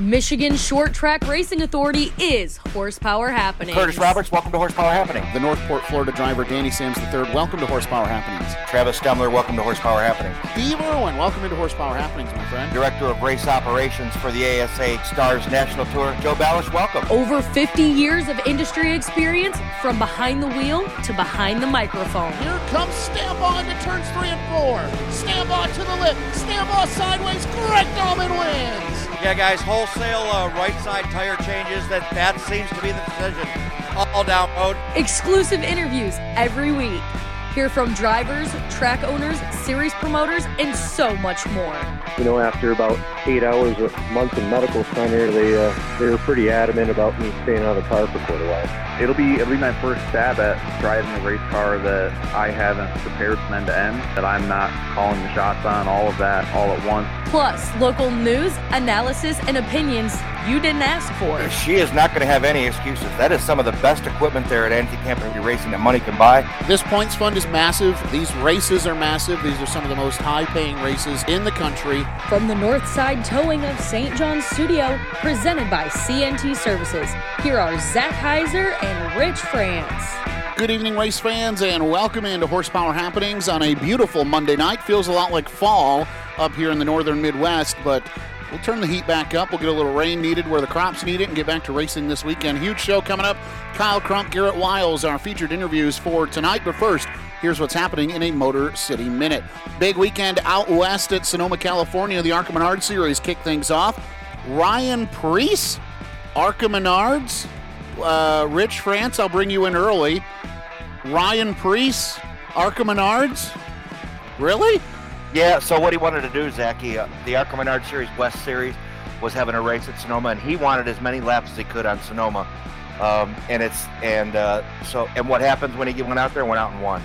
Michigan Short Track Racing Authority is Horsepower Happening. Curtis Roberts, welcome to Horsepower Happening. The Northport, Florida driver Danny Sams III, welcome to Horsepower Happenings. Travis Stemler, welcome to Horsepower Happening. Steve Irwin, welcome into Horsepower Happenings, my friend. Director of Race Operations for the ASA Stars National Tour, Joe Balash, welcome. Over 50 years of industry experience from behind the wheel to behind the microphone. Here comes Stambaugh into turns three and four. Stambaugh to the lip. Stambaugh sideways. Greg Norman wins. Yeah, guys, wholesale uh, right side tire changes. That that seems to be the decision. All down road. Exclusive interviews every week. Hear from drivers, track owners, series promoters, and so much more. You know, after about eight hours a month in medical center, they uh, they were pretty adamant about me staying out of the car for quite a while. It'll be it'll be my first stab at driving a race car that I haven't prepared from end to end. That I'm not calling the shots on all of that all at once. Plus, local news, analysis, and opinions you didn't ask for. She is not going to have any excuses. That is some of the best equipment there at Anti Camping Racing that money can buy. This points fund is massive. These races are massive. These are some of the most high paying races in the country. From the North Side Towing of St. John's Studio, presented by CNT Services, here are Zach Heiser and Rich France. Good evening, race fans, and welcome into Horsepower Happenings on a beautiful Monday night. Feels a lot like fall up here in the northern Midwest, but we'll turn the heat back up. We'll get a little rain needed where the crops need it and get back to racing this weekend. Huge show coming up. Kyle Crump, Garrett Wiles, our featured interviews for tonight. But first, here's what's happening in a Motor City Minute. Big weekend out west at Sonoma, California. The ARCA Menard Series kick things off. Ryan Preece, ARCA Menards. Uh, Rich France, I'll bring you in early. Ryan Preece, ARCA Menards. Really? Yeah, so what he wanted to do, Zach, he, uh, the ARCA Menard Series West Series was having a race at Sonoma, and he wanted as many laps as he could on Sonoma. Um, and it's and uh, so and what happens when he went out there? Went out and won.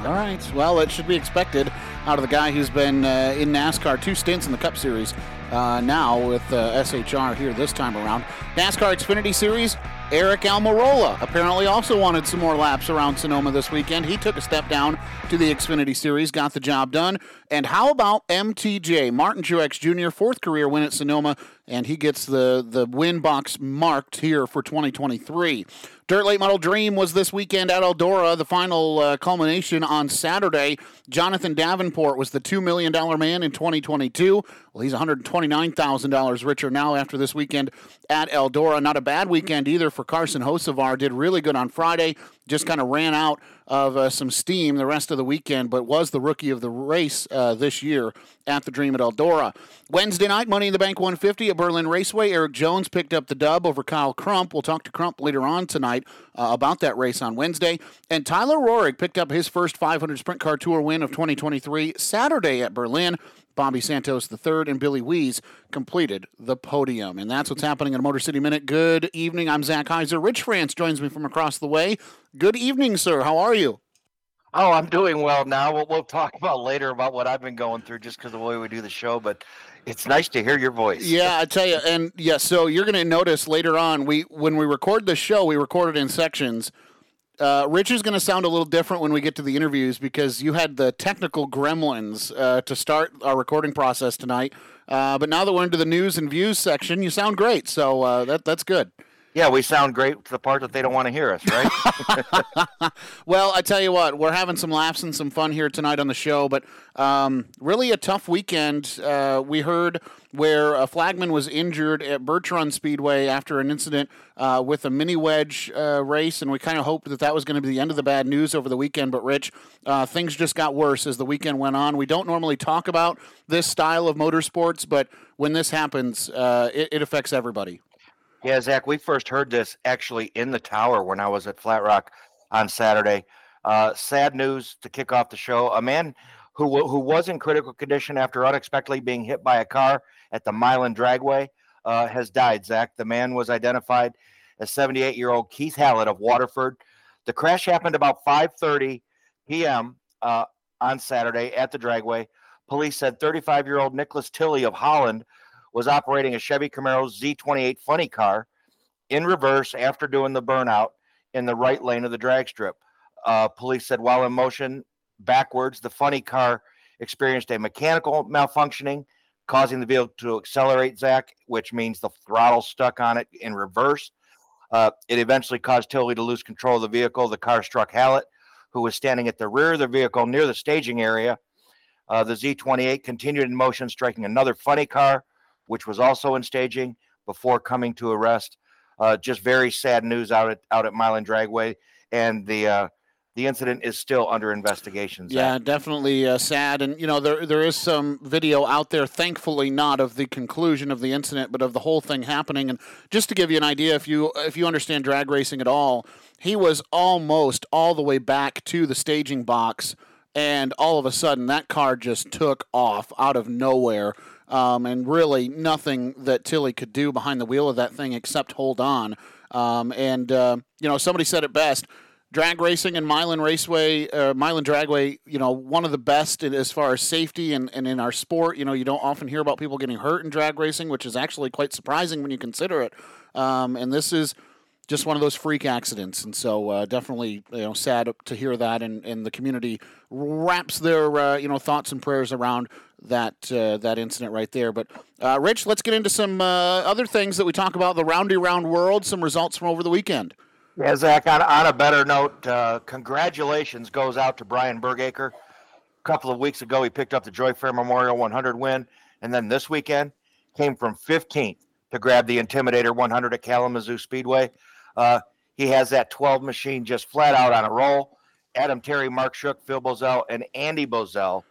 All right. Well, it should be expected out of the guy who's been uh, in NASCAR two stints in the Cup Series. Uh, now with uh, SHR here this time around. NASCAR Xfinity Series, Aric Almirola apparently also wanted some more laps around Sonoma this weekend. He took a step down to the Xfinity Series, got the job done. And how about MTJ, Martin Truex Jr., fourth career win at Sonoma, and he gets the, the win box marked here for 2023. Dirt Late Model Dream was this weekend at Eldora, the final uh, culmination on Saturday. Jonathan Davenport was the $2 million man in 2022. Well, he's $129,000 richer now after this weekend at Eldora. Not a bad weekend either for Carson Hocevar. Did really good on Friday. Just kind of ran out of uh, some steam the rest of the weekend, but was the rookie of the race uh, this year at the Dream at Eldora. Wednesday night, Money in the Bank 150 at Berlin Raceway. Erik Jones picked up the dub over Kyle Crump. We'll talk to Crump later on tonight uh, about that race on Wednesday. And Tyler Roahrig picked up his first 500 Sprint Car Tour win of 2023 Saturday at Berlin. Bobby Santos III and Billy Weese completed the podium. And that's what's happening in Motor City Minute. Good evening. I'm Zach Heiser. Rich France joins me from across the way. Good evening, sir. How are you? Oh, I'm doing well now. We'll, we'll talk about later about what I've been going through just because of the way we do the show, but it's nice to hear your voice. Yeah, I tell you, and yeah, so you're going to notice later on we when we record the show, we record it in sections. Uh, Rich is going to sound a little different when we get to the interviews because you had the technical gremlins uh, to start our recording process tonight. Uh, but now that we're into the news and views section, you sound great. So uh, that that's good. Yeah, we sound great to the part that they don't want to hear us, right? well, I tell you what, we're having some laughs and some fun here tonight on the show, but um, really a tough weekend. Uh, we heard where a flagman was injured at Run Speedway after an incident uh, with a mini wedge uh, race, and we kind of hoped that that was going to be the end of the bad news over the weekend. But Rich, uh, things just got worse as the weekend went on. We don't normally talk about this style of motorsports, but when this happens, uh, it, it affects everybody. Yeah, Zach, we first heard this actually in the tower when I was at Flat Rock on Saturday. Uh, sad news to kick off the show. A man who who was in critical condition after unexpectedly being hit by a car at the Milan Dragway uh, has died. Zach, the man was identified as 78 year old Keith Hallett of Waterford. The crash happened about 5:30 p.m. Uh, on Saturday at the Dragway. Police said 35 year old Nicholas Tilley of Holland was operating a Chevy Camaro Z28 funny car in reverse after doing the burnout in the right lane of the drag strip. Uh, police said while in motion backwards, the funny car experienced a mechanical malfunctioning, causing the vehicle to accelerate, Zach, which means the throttle stuck on it in reverse. Uh, it eventually caused Tilley to lose control of the vehicle. The car struck Hallett, who was standing at the rear of the vehicle near the staging area. Uh, the Z28 continued in motion, striking another funny car, which was also in staging before coming to arrest. Uh, just very sad news out at out at Milan Dragway, and the uh, the incident is still under investigation. Zach. Yeah, definitely uh, sad, and you know there there is some video out there. Thankfully, not of the conclusion of the incident, but of the whole thing happening. And just to give you an idea, if you if you understand drag racing at all, he was almost all the way back to the staging box, and all of a sudden that car just took off out of nowhere. Um, and really nothing that Tilley could do behind the wheel of that thing except hold on. Um, and uh, you know, somebody said it best drag racing and Milan Raceway, uh, Milan Dragway, you know, one of the best in, as far as safety and, and in our sport. You know, you don't often hear about people getting hurt in drag racing, which is actually quite surprising when you consider it. Um, and this is just one of those freak accidents. And so uh, definitely, you know, sad to hear that. And, and the community wraps their, uh, you know, thoughts and prayers around that uh, that incident right there. But uh, Rich, let's get into some uh, other things that we talk about the roundy round world. Some results from over the weekend. Yeah, Zach. On, on a better note, uh, congratulations goes out to Brian Bergacre. A couple of weeks ago, he picked up the Joy Fair Memorial 100 win, and then this weekend came from 15th to grab the Intimidator 100 at Kalamazoo Speedway. Uh, he has that 12 machine just flat out on a roll. Adam Terry, Mark Shook, Phil Bozell, and Andy Bozell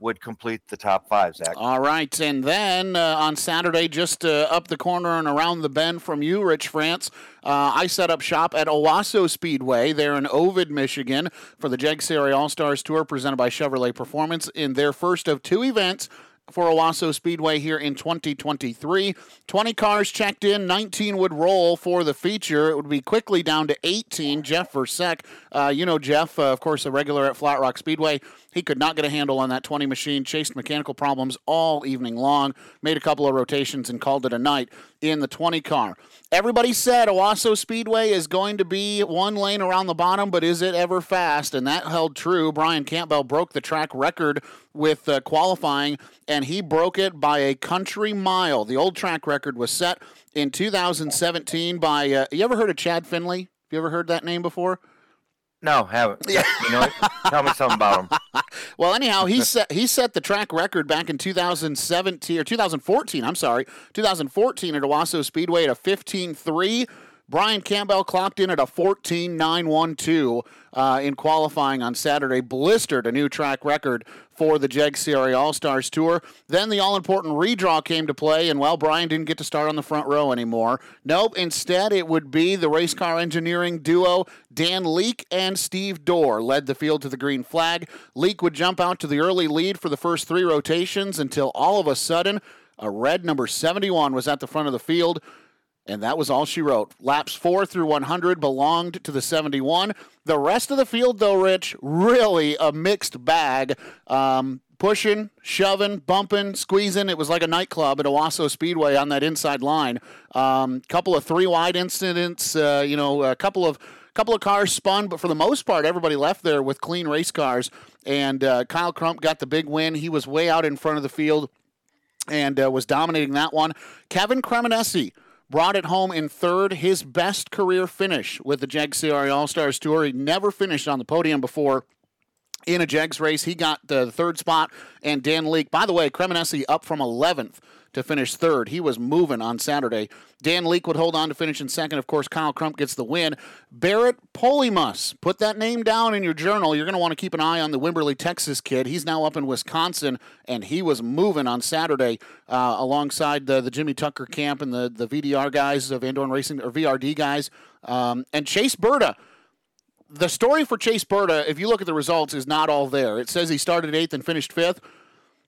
would complete the top five, Zach. All right. And then uh, on Saturday, just uh, up the corner and around the bend from you, Rich France, uh, I set up shop at Owosso Speedway there in Ovid, Michigan for the Jeg Series All Stars Tour presented by Chevrolet Performance in their first of two events for Owosso Speedway here in 2023. 20 cars checked in, 19 would roll for the feature. It would be quickly down to 18. Jeff Versek, uh, you know Jeff, uh, of course, a regular at Flat Rock Speedway. He could not get a handle on that 20 machine, chased mechanical problems all evening long, made a couple of rotations, and called it a night in the 20 car. Everybody said Owosso Speedway is going to be one lane around the bottom, but is it ever fast? And that held true. Brian Campbell broke the track record with uh, qualifying, and he broke it by a country mile. The old track record was set in 2017 by. Uh, you ever heard of Chad Finley? Have you ever heard that name before? No, haven't. Yeah. You know? Tell me something about him. well, anyhow, he set he set the track record back in 2017 or 2014. I'm sorry, 2014 at Owosso Speedway at a 15.3. Brian Campbell clocked in at a 14.912 uh, in qualifying on Saturday, blistered a new track record for the Jeg Series All Stars Tour. Then the all important redraw came to play, and well, Brian didn't get to start on the front row anymore. Nope, instead, it would be the race car engineering duo Dan Leake and Steve Dorr led the field to the green flag. Leake would jump out to the early lead for the first three rotations until all of a sudden, a red number 71 was at the front of the field. And that was all she wrote. Laps 4 through 100 belonged to the 71. The rest of the field, though, Rich, really a mixed bag. Um, pushing, shoving, bumping, squeezing. It was like a nightclub at Owosso Speedway on that inside line. Um, couple of three wide incidents. Uh, you know, a couple of couple of cars spun, but for the most part, everybody left there with clean race cars. And uh, Kyle Crump got the big win. He was way out in front of the field and uh, was dominating that one. Kevin Cremonesi brought it home in third, his best career finish with the Jeg Series All Stars Tour. He never finished on the podium before in a Jegs race. He got the third spot, and Dan Leake, by the way, Cremonesi up from 11th to finish third. He was moving on Saturday. Dan Leake would hold on to finish in second. Of course, Kyle Crump gets the win. Barrett Polimus, put that name down in your journal. You're going to want to keep an eye on the Wimberley, Texas kid. He's now up in Wisconsin, and he was moving on Saturday uh, alongside the, the Jimmy Tucker camp and the, the VDR guys of Van Dorn Racing, or VRD guys. Um, and Chase Burda the story for Chase Burda, if you look at the results, is not all there. It says he started eighth and finished fifth.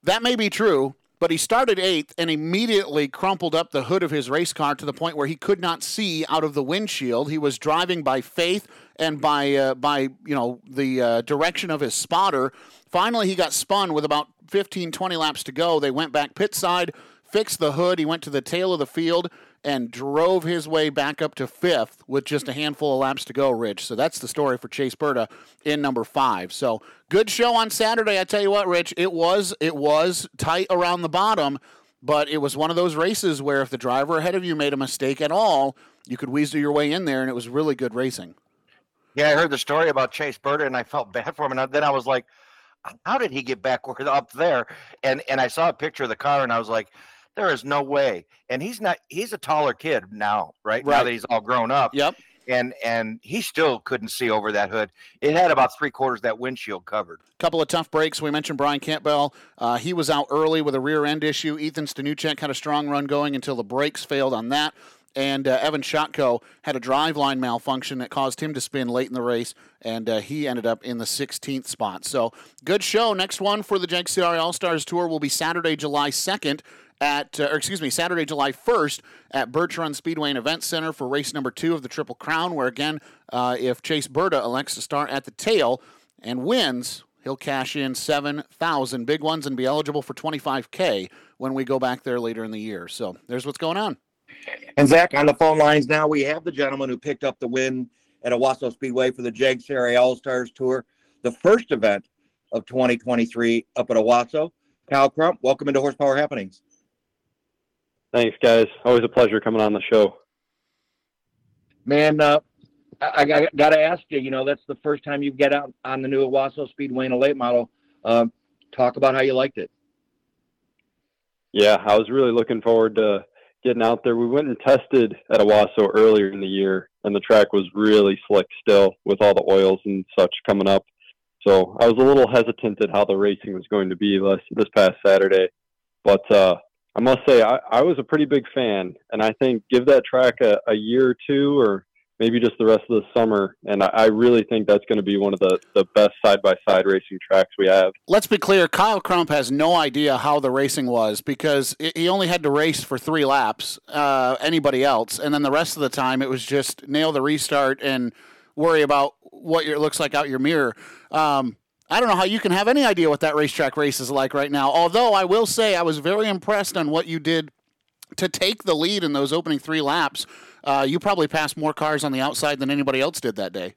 That may be true, but he started eighth and immediately crumpled up the hood of his race car to the point where he could not see out of the windshield. He was driving by faith and by uh, by you know the uh, direction of his spotter. Finally, he got spun with about 15, 20 laps to go. They went back pit side, fixed the hood. He went to the tail of the field and drove his way back up to fifth with just a handful of laps to go, Rich. So that's the story for Chase Burda in number five. So good show on Saturday. I tell you what, Rich, it was it was tight around the bottom. but it was one of those races where if the driver ahead of you made a mistake at all, you could weasel your way in there, and it was really good racing. Yeah, I heard the story about Chase Burda, and I felt bad for him. And then I was like, "How did he get back up there?" And and I saw a picture of the car, and I was like, "There is no way." And he's not. He's a taller kid now, right? right. Now that he's all grown up. Yep. And and he still couldn't see over that hood. It had about three quarters that windshield covered. Couple of tough breaks. We mentioned Brian Campbell. Uh, he was out early with a rear end issue. Ethan Stanuchek had a strong run going until the brakes failed on that and uh, Evan Shotko had a driveline malfunction that caused him to spin late in the race, and uh, he ended up in the 16th spot. So good show. Next one for the Jegs CRA All Stars Tour will be Saturday, July 2nd at, uh, or excuse me, Saturday, July 1st at Birch Run Speedway and Event Center for race number two of the Triple Crown, where again, uh, if Chase Burda elects to start at the tail and wins, he'll cash in 7,000 big ones and be eligible for 25K when we go back there later in the year. So there's what's going on. And Zach, on the phone lines now, we have the gentleman who picked up the win at Owosso Speedway for the CRA All Stars Tour, the first event of 2023 up at Owosso. Kyle Crump, welcome into Horsepower Happenings. Thanks, guys. Always a pleasure coming on the show. Man, uh, I, I got to ask you, you know, that's the first time you get out on the new Owosso Speedway in a late model. Uh, talk about how you liked it. Yeah, I was really looking forward to getting out there. We went and tested at Owosso earlier in the year, and the track was really slick still with all the oils and such coming up. So I was a little hesitant at how the racing was going to be this, this past Saturday. But uh, I must say, I, I was a pretty big fan, and I think give that track a, a year or two or maybe just the rest of the summer. And I, I really think that's going to be one of the, the best side by side racing tracks we have. Let's be clear Kyle Crump has no idea how the racing was because he only had to race for three laps, uh, anybody else. And then the rest of the time, it was just nail the restart and worry about what it looks like out your mirror. Um, I don't know how you can have any idea what that racetrack race is like right now. Although I will say I was very impressed on what you did to take the lead in those opening three laps uh, you probably passed more cars on the outside than anybody else did that day.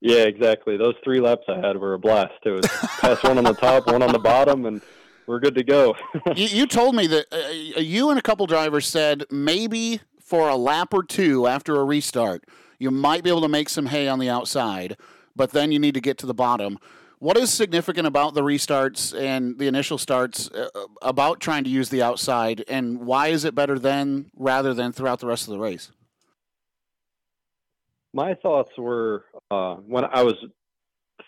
Yeah, exactly. Those three laps I had were a blast. It was pass one on the top, one on the bottom, and we're good to go. you, you, told me that uh, you and a couple drivers said maybe for a lap or two after a restart, you might be able to make some hay on the outside, but then you need to get to the bottom. What is significant about the restarts and the initial starts uh, about trying to use the outside, and why is it better then rather than throughout the rest of the race? My thoughts were uh, when I was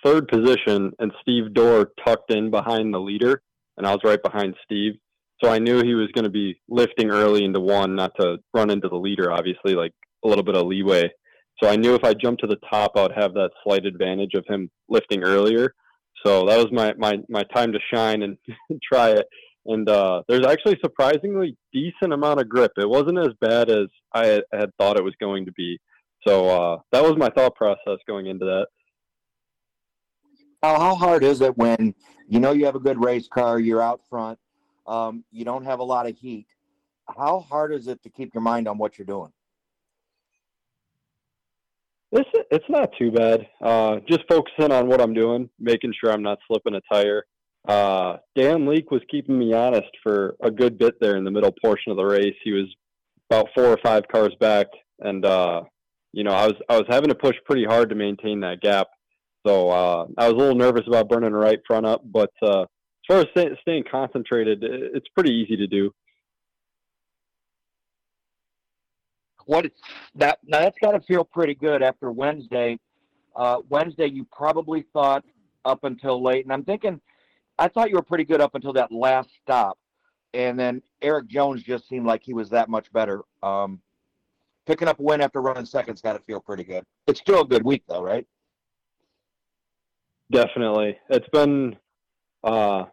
third position and Steve Dorr tucked in behind the leader, and I was right behind Steve. So I knew he was going to be lifting early into one, not to run into the leader, obviously, like a little bit of leeway. So I knew if I jumped to the top, I would have that slight advantage of him lifting earlier. So that was my my my time to shine and try it. And uh, there's actually surprisingly decent amount of grip. It wasn't as bad as I had, thought it was going to be. So uh, that was my thought process going into that. How, how hard is it when you know you have a good race car, you're out front, um, you don't have a lot of heat? How hard is it to keep your mind on what you're doing? It's it's not too bad. Uh, just focusing on what I'm doing, making sure I'm not slipping a tire. Uh, Dan Leake was keeping me honest for a good bit there in the middle portion of the race. He was about four or five cars back, and uh, you know I was I was having to push pretty hard to maintain that gap. So uh, I was a little nervous about burning right front up, but uh, as far as stay, staying concentrated, it's pretty easy to do. What that now that's got to feel pretty good after Wednesday. Uh, Wednesday, you probably thought up until late, and I'm thinking, I thought you were pretty good up until that last stop, and then Erik Jones just seemed like he was that much better. Um, picking up a win after running seconds got to feel pretty good. It's still a good week, though, right? Definitely, it's been. Uh,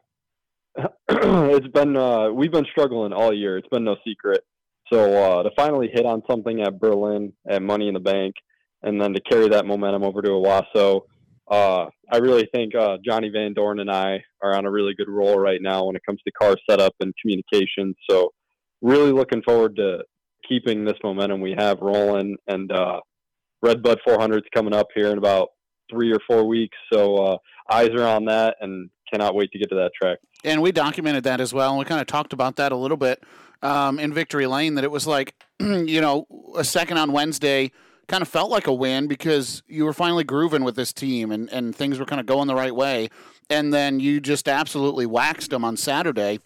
it's been uh, we've been struggling all year. It's been no secret. So uh, to finally hit on something at Berlin at Money in the Bank, and then to carry that momentum over to Owosso, uh, I really think uh, Johnny Van Dorn and I are on a really good roll right now when it comes to car setup and communication. So really looking forward to keeping this momentum we have rolling. And uh, Redbud 400 is coming up here in about three or four weeks, so uh, eyes are on that and cannot wait to get to that track. And we documented that as well. And we kind of talked about that a little bit um, in Victory Lane. That it was like, you know, a second on Wednesday kind of felt like a win because you were finally grooving with this team and, and things were kind of going the right way. And then you just absolutely waxed them on Saturday.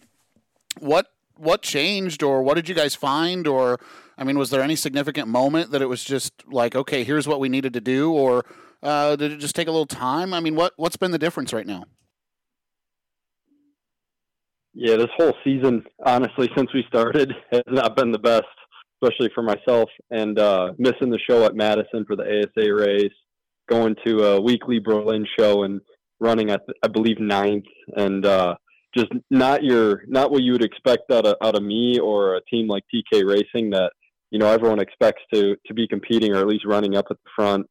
What what changed or what did you guys find or I mean was there any significant moment that it was just like okay here's what we needed to do or uh, did it just take a little time? I mean what what's been the difference right now? Yeah, this whole season, honestly, since we started, has not been the best, especially for myself. And uh, missing the show at Madison for the ASA race, going to a weekly Berlin show and running at, I believe, ninth, and uh, just not your not what you would expect out of out of me or a team like TK Racing that you know everyone expects to to be competing or at least running up at the front.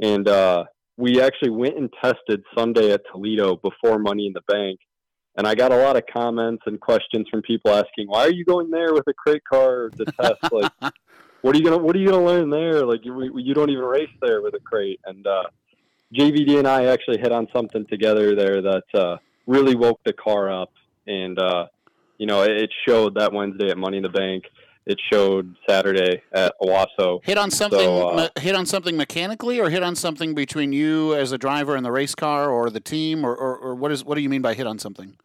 And uh, we actually went and tested Sunday at Toledo before Money in the Bank, and I got a lot of comments and questions from people asking, "Why are you going there with a crate car to test? like, what are you gonna What are you gonna learn there? Like, you, you don't even race there with a crate." And uh, JVD and I actually hit on something together there that uh, really woke the car up, and uh, you know, it showed that Wednesday at Money in the Bank. It showed Saturday at Owosso. Hit on something. So, uh, hit on something mechanically, or hit on something between you as a driver and the race car, or the team, or, or, or what is what do you mean by hit on something?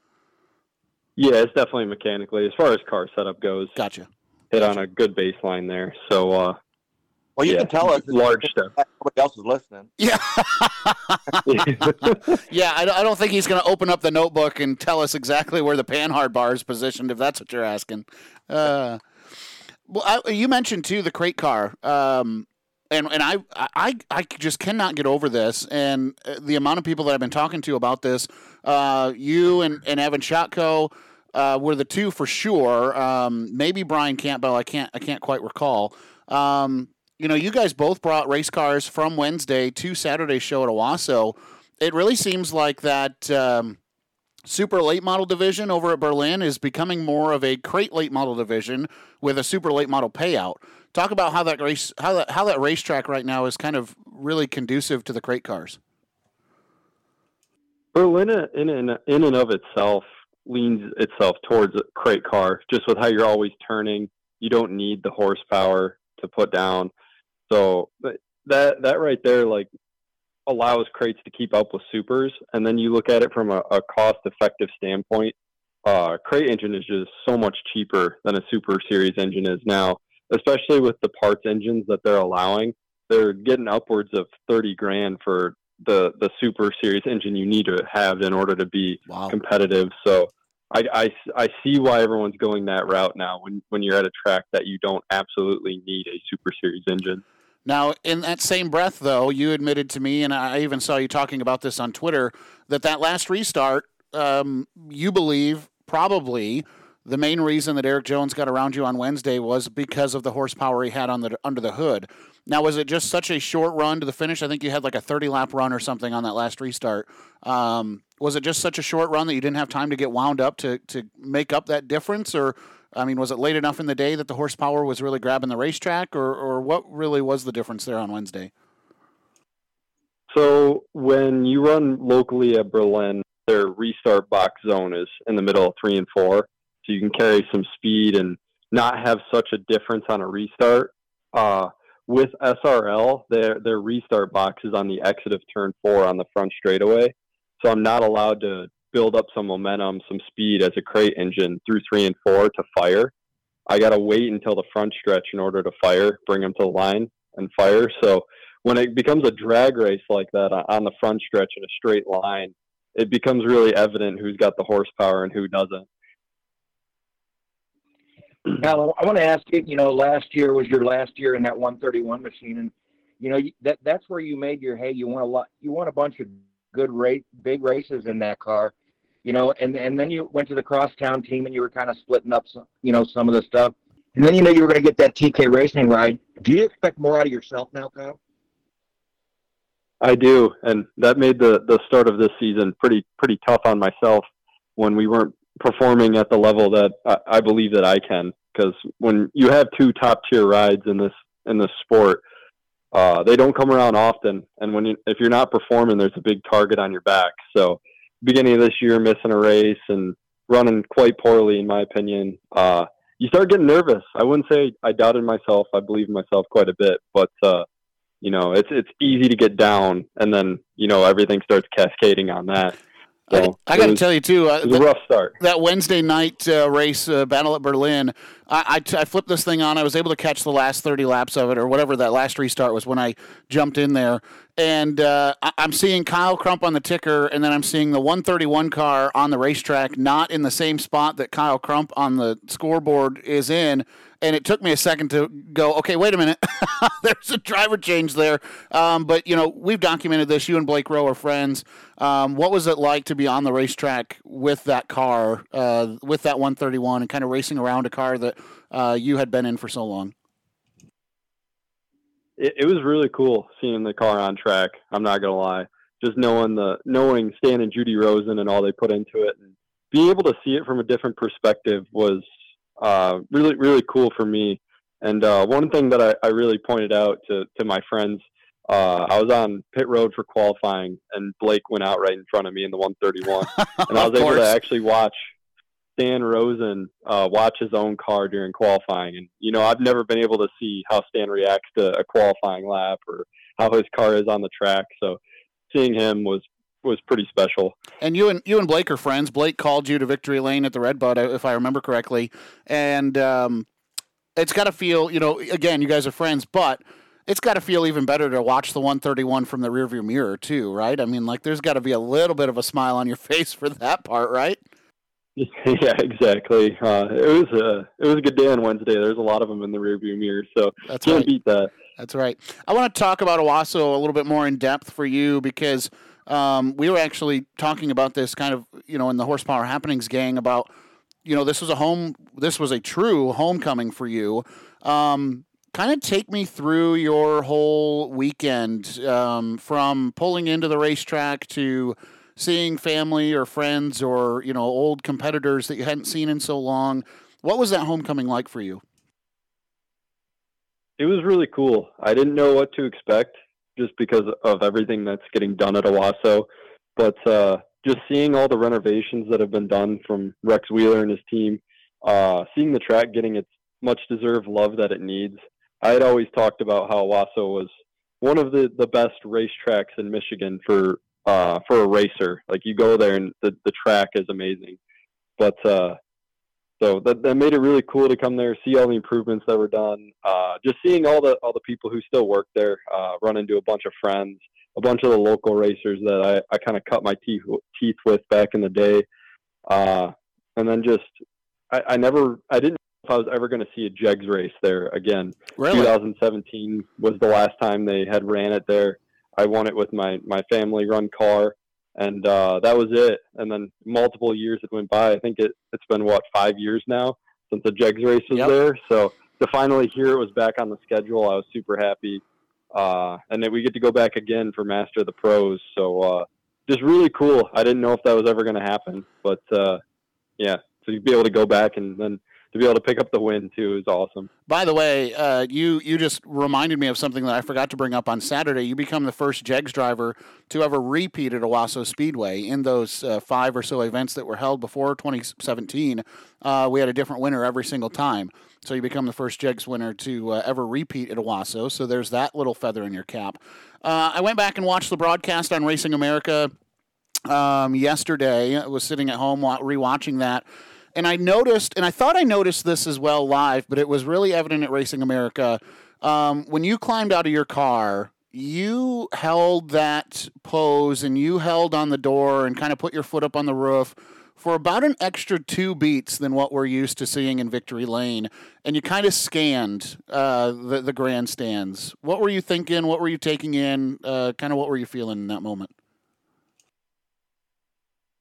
Yeah, it's definitely mechanically. As far as car setup goes, gotcha. Hit gotcha. on a good baseline there. So, uh, well, you yeah, can tell us large stuff. Nobody else is listening. Yeah, yeah. I, I don't think he's going to open up the notebook and tell us exactly where the Panhard bar is positioned. If that's what you're asking. Uh, well, I, you mentioned too the crate car. Um, and and I, I I just cannot get over this, and uh, the amount of people that I've been talking to about this. Uh, you and, and Evan Shotko uh, were the two for sure. Um, maybe Brian Campbell. I can't I can't quite recall. Um, you know, you guys both brought race cars from Wednesday to Saturday show at Owosso. It really seems like that um, super late model division over at Berlin is becoming more of a crate late model division with a super late model payout. Talk about how that race how that how that racetrack right now is kind of really conducive to the crate cars. Berlin, in in in and of itself, leans itself towards a crate car, just with how you're always turning. You don't need the horsepower to put down, so that that right there, like, allows crates to keep up with supers. And then you look at it from a, a cost-effective standpoint. Uh, crate engine is just so much cheaper than a super series engine is now especially with the parts engines that they're allowing. They're getting upwards of thirty grand for the the super series engine you need to have in order to be wow. competitive. So I, I, I see why everyone's going that route now when, when you're at a track that you don't absolutely need a super series engine. Now, in that same breath, though, you admitted to me, and I even saw you talking about this on Twitter, that that last restart, um, you believe probably the main reason that Erik Jones got around you on Wednesday was because of the horsepower he had on the under the hood. Now, was it just such a short run to the finish? I think you had like a 30 lap run or something on that last restart. Um, was it just such a short run that you didn't have time to get wound up to to make up that difference, or I mean, was it late enough in the day that the horsepower was really grabbing the racetrack, or or what really was the difference there on Wednesday? So when you run locally at Berlin, their restart box zone is in the middle of three and four so you can carry some speed and not have such a difference on a restart. Uh, with SRL, their their restart box is on the exit of turn four on the front straightaway, so I'm not allowed to build up some momentum, some speed as a crate engine through three and four to fire. I got to wait until the front stretch in order to fire, bring them to the line and fire. So when it becomes a drag race like that on the front stretch in a straight line, it becomes really evident who's got the horsepower and who doesn't. Now, I want to ask you. You know, last year was your last year in that 131 machine, and you know that that's where you made your hay. You won a lot. You won a bunch of good race, big races in that car. You know, and and then you went to the crosstown team, and you were kind of splitting up some, you know, some of the stuff. And then you know you were going to get that TK Racing ride. Do you expect more out of yourself now, Kyle? I do, and that made the the start of this season pretty pretty tough on myself when we weren't performing at the level that I, I believe that I can. Because when you have two top tier rides in this in this sport, uh, they don't come around often. And when you, if you're not performing, there's a big target on your back. So beginning of this year missing a race and running quite poorly, in my opinion, uh, you start getting nervous. I wouldn't say I doubted myself. I believe in myself quite a bit, but uh, you know, it's it's easy to get down, and then you know everything starts cascading on that. So I, I got to tell you too. Uh, it was a rough start. That Wednesday night uh, race, uh, Battle at Berlin. I, I, flipped this thing on. I was able to catch the last 30 laps of it, or whatever that last restart was when I jumped in there. And uh, I, am seeing Kyle Crump on the ticker, and then I'm seeing the 131 car on the racetrack, not in the same spot that Kyle Crump on the scoreboard is in and it took me a second to go, okay, wait a minute, there's a driver change there. Um, but you know, we've documented this. You and Blake Rowe are friends. Um, what was it like to be on the racetrack with that car, uh, with that 131, and kind of racing around a car that uh, you had been in for so long? It, it, was really cool seeing the car on track. I'm not gonna lie, just knowing the knowing Stan and Judy Rosen and all they put into it, and being able to see it from a different perspective was uh, really really cool for me. And uh, one thing that I, I, really pointed out to to my friends, uh, I was on pit road for qualifying, and Blake went out right in front of me in the 131, and I was able to actually watch Stan Rosen uh, watch his own car during qualifying. And you know, I've never been able to see how Stan reacts to a qualifying lap or how his car is on the track. So seeing him was was pretty special. And you and you and Blake are friends. Blake called you to victory lane at the Red Redbud, if I remember correctly, and um, it's got to feel, you know, again, you guys are friends, but it's got to feel even better to watch the 131 from the rearview mirror too, right? I mean, like, there's got to be a little bit of a smile on your face for that part, right? Yeah, exactly. Uh, it was a it was a good day on Wednesday. There's a lot of them in the rearview mirror, so That's can't right. beat that. That's right. I want to talk about Owosso a little bit more in depth for you because um, we were actually talking about this kind of, you know, in the Horsepower Happenings gang about, you know, this was a home, this was a true homecoming for you. Um, kind of take me through your whole weekend um, from pulling into the racetrack to seeing family or friends or, you know, old competitors that you hadn't seen in so long. What was that homecoming like for you? It was really cool. I didn't know what to expect just because of everything that's getting done at Owosso. But uh, just seeing all the renovations that have been done from Rex Wheeler and his team, uh, seeing the track getting its much deserved love that it needs. I had always talked about how Owosso was one of the, the best racetracks in Michigan for uh, for a racer. Like you go there and the, the track is amazing. But uh, so that, that made it really cool to come there, see all the improvements that were done. Uh, just seeing all the all the people who still work there, uh, run into a bunch of friends, a bunch of the local racers that I, I kind of cut my teeth teeth with back in the day, uh, and then just I, I never I didn't know if I was ever going to see a Jegs race there again. Really? 2017 was the last time they had ran it there. I won it with my my family run car and uh, that was it. And then multiple years it went by. I think it it's been what five years now since the Jegs race was yep. there. So to finally hear it was back on the schedule, I was super happy. Uh, and then we get to go back again for Master of the Pros. So uh, just really cool. I didn't know if that was ever going to happen, but uh, yeah. So you'd be able to go back and then to be able to pick up the win too is awesome. By the way, uh, you you just reminded me of something that I forgot to bring up on Saturday. You become the first Jegs driver to ever repeat at Owosso Speedway in those uh, five or so events that were held before 2017. Uh, we had a different winner every single time, so you become the first Jegs winner to uh, ever repeat at Owosso. So there's that little feather in your cap. Uh, I went back and watched the broadcast on Racing America um, yesterday. I was sitting at home rewatching that and I noticed, and I thought I noticed this as well live, but it was really evident at Racing America. Um, when you climbed out of your car, you held that pose and you held on the door and kind of put your foot up on the roof for about an extra two beats than what we're used to seeing in Victory Lane, and you kind of scanned uh, the the grandstands. What were you thinking? What were you taking in? Uh, kind of what were you feeling in that moment?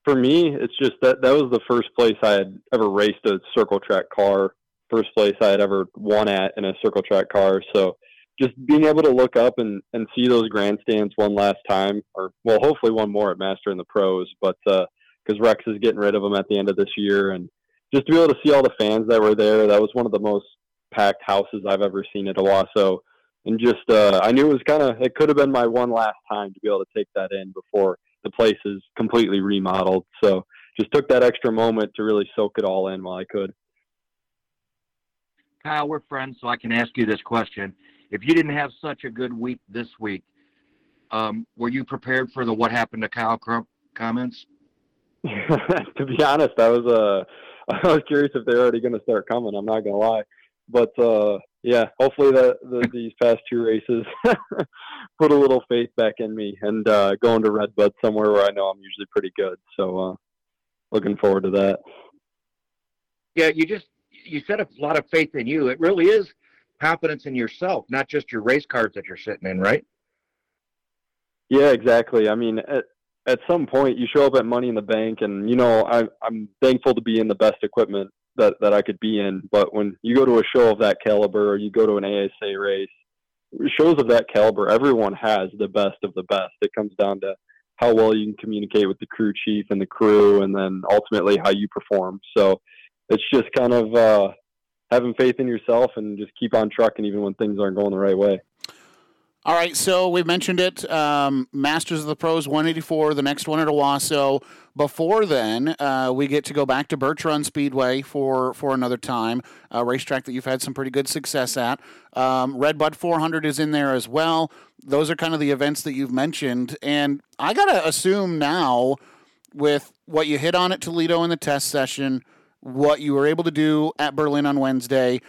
For me, it's just that that was the first place I had ever raced a circle track car. First place I had ever won at in a circle track car. So just being able to look up and, and see those grandstands one last time, or well, hopefully one more at Master and the Pros, but because uh, Rex is getting rid of them at the end of this year, and just to be able to see all the fans that were there, that was one of the most packed houses I've ever seen at Owosso. And just, uh, I knew it was kind of, it could have been my one last time to be able to take that in before the place is completely remodeled. So just took that extra moment to really soak it all in while I could. Kyle, we're friends, so I can ask you this question. If you didn't have such a good week this week, um, were you prepared for the what happened to Kyle Crump comments? to be honest, I was uh, I was curious if they're already going to start coming. I'm not going to lie, but uh, yeah, hopefully the, the these past two races put a little faith back in me and uh, going to Redbud somewhere where I know I'm usually pretty good. So uh, looking forward to that. Yeah, you just you said a lot of faith in you. It really is confidence in yourself, not just your race cars that you're sitting in, right? Yeah, exactly. I mean, at, at some point, you show up at Money in the Bank, and you know, I, I'm thankful to be in the best equipment that that I could be in. But when you go to a show of that caliber, or you go to an ASA race, shows of that caliber, everyone has the best of the best. It comes down to how well you can communicate with the crew chief and the crew, and then ultimately how you perform. So it's just kind of uh, having faith in yourself and just keep on trucking even when things aren't going the right way. All right, so we've mentioned it. Um, Masters of the Pros 184, the next one at Owosso. Before then, uh, we get to go back to Birch Run Speedway for, for another time, a racetrack that you've had some pretty good success at. Um, Redbud 400 is in there as well. Those are kind of the events that you've mentioned. And I got to assume now, with what you hit on at Toledo in the test session, what you were able to do at Berlin on Wednesday.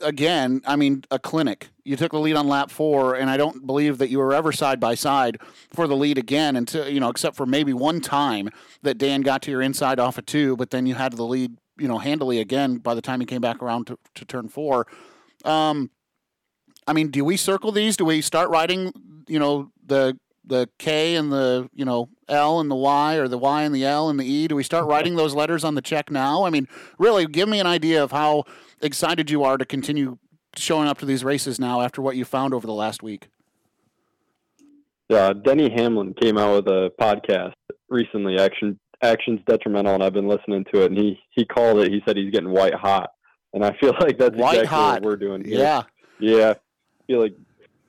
Again, I mean, a clinic. You took the lead on lap four, and I don't believe that you were ever side by side for the lead again until, you know, except for maybe one time that Dan got to your inside off of two, but then you had the lead, you know, handily again by the time he came back around to, to turn four. Um, I mean, do we circle these? Do we start riding, you know, the the K and the you know L and the Y or the Y and the L and the E? Do we start writing those letters on the check now? I mean, really, give me an idea of how excited you are to continue showing up to these races now after what you found over the last week. Yeah, Denny Hamlin came out with a podcast recently, Action Actions Detrimental, and I've been listening to it. And he he called it. He said he's getting white hot, and I feel like that's white exactly hot. what we're doing here. Yeah, yeah. I feel like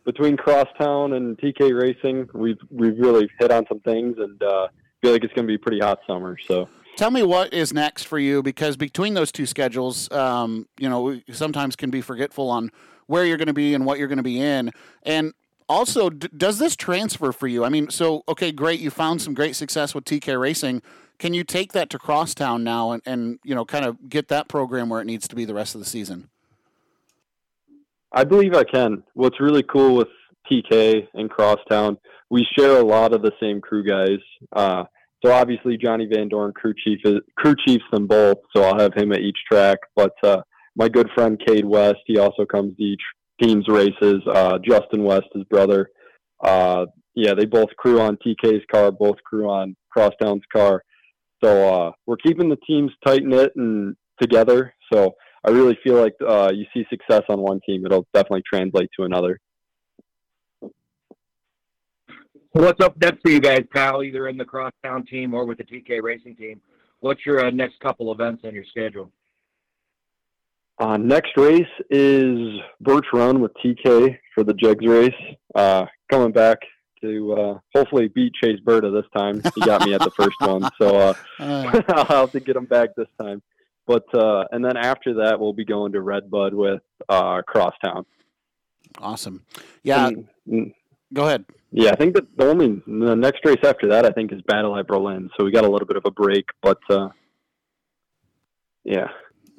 between Crosstown and TK Racing, we've we've really hit on some things, and uh, feel like it's going to be a pretty hot summer. So Tell me what is next for you because between those two schedules, um, you know, sometimes can be forgetful on where you're going to be and what you're going to be in. And also, d- does this transfer for you? I mean, so, okay, great. You found some great success with TK Racing. Can you take that to Crosstown now and, and, you know, kind of get that program where it needs to be the rest of the season? I believe I can. What's really cool with TK and Crosstown, we share a lot of the same crew guys. Uh, so obviously Johnny Van Dorn, crew chief, is, crew chiefs them both. So I'll have him at each track. But uh, my good friend Cade West, he also comes to each team's races. Uh, Justin West, his brother. Uh, yeah, they both crew on TK's car, both crew on Crosstown's car. So uh, we're keeping the teams tight knit and together. So I really feel like uh, you see success on one team, it'll definitely translate to another. What's up next for you guys, pal? Either in the Crosstown team or with the TK Racing team. What's your uh, next couple events on your schedule? Uh, next race is Birch Run with TK for the Jegs race. Uh, coming back to uh, hopefully beat Chase Burda this time. He got me at the first one, so uh, Uh, I'll have to get him back this time. But uh, and then after that, we'll be going to Redbud with uh, Crosstown. awesome. Yeah, And- and- go ahead. yeah. I think that the only the next race after that, I think, is Battle at Berlin. So we got a little bit of a break, but uh, yeah.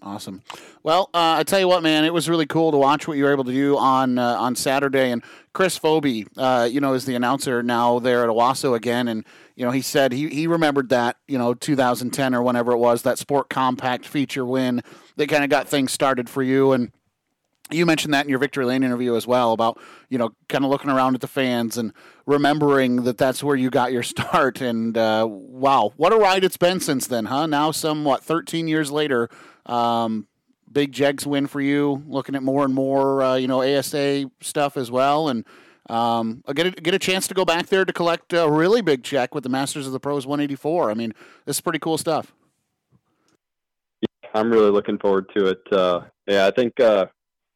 Awesome. Well, uh, I tell you what, man, it was really cool to watch what you were able to do on uh, on Saturday. And Chris Phoebe, uh, you know, is the announcer now there at Owosso again, and you know, he said he he remembered that you know 2010 or whenever it was that Sport Compact feature win that kind of got things started for you and. You mentioned that in your Victory Lane interview as well about you know kind of looking around at the fans and remembering that that's where you got your start and uh, wow what a ride it's been since then huh now some what 13 years later um, big Jegs win for you. Looking at more and more, uh, you know, ASA stuff as well, and um, I get a, get a chance to go back there to collect a really big check with the Masters of the Pros 184. I mean, this is pretty cool stuff. Yeah, I'm really looking forward to it. Uh, yeah, I think uh,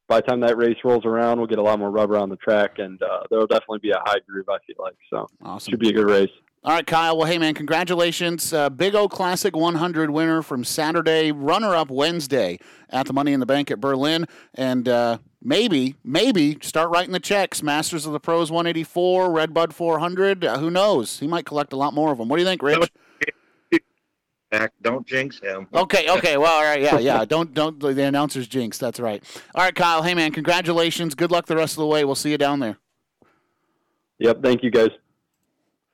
by the time that race rolls around, we'll get a lot more rubber on the track, and uh, there'll definitely be a high groove. I feel like so. Awesome. Should be a good race. All right, Kyle. Well, hey, man, congratulations. Uh, Big O Classic 100 winner from Saturday, runner up Wednesday at the Money in the Bank at Berlin. And uh, maybe, maybe start writing the checks. Masters of the Pros 184, Redbud 400. Uh, who knows? He might collect a lot more of them. What do you think, Rich? Back, don't jinx him. Okay, okay. Well, all right, yeah, yeah. Don't, don't, the announcer's jinx. That's right. All right, Kyle. Hey, man, congratulations. Good luck the rest of the way. We'll see you down there. Yep. Thank you, guys.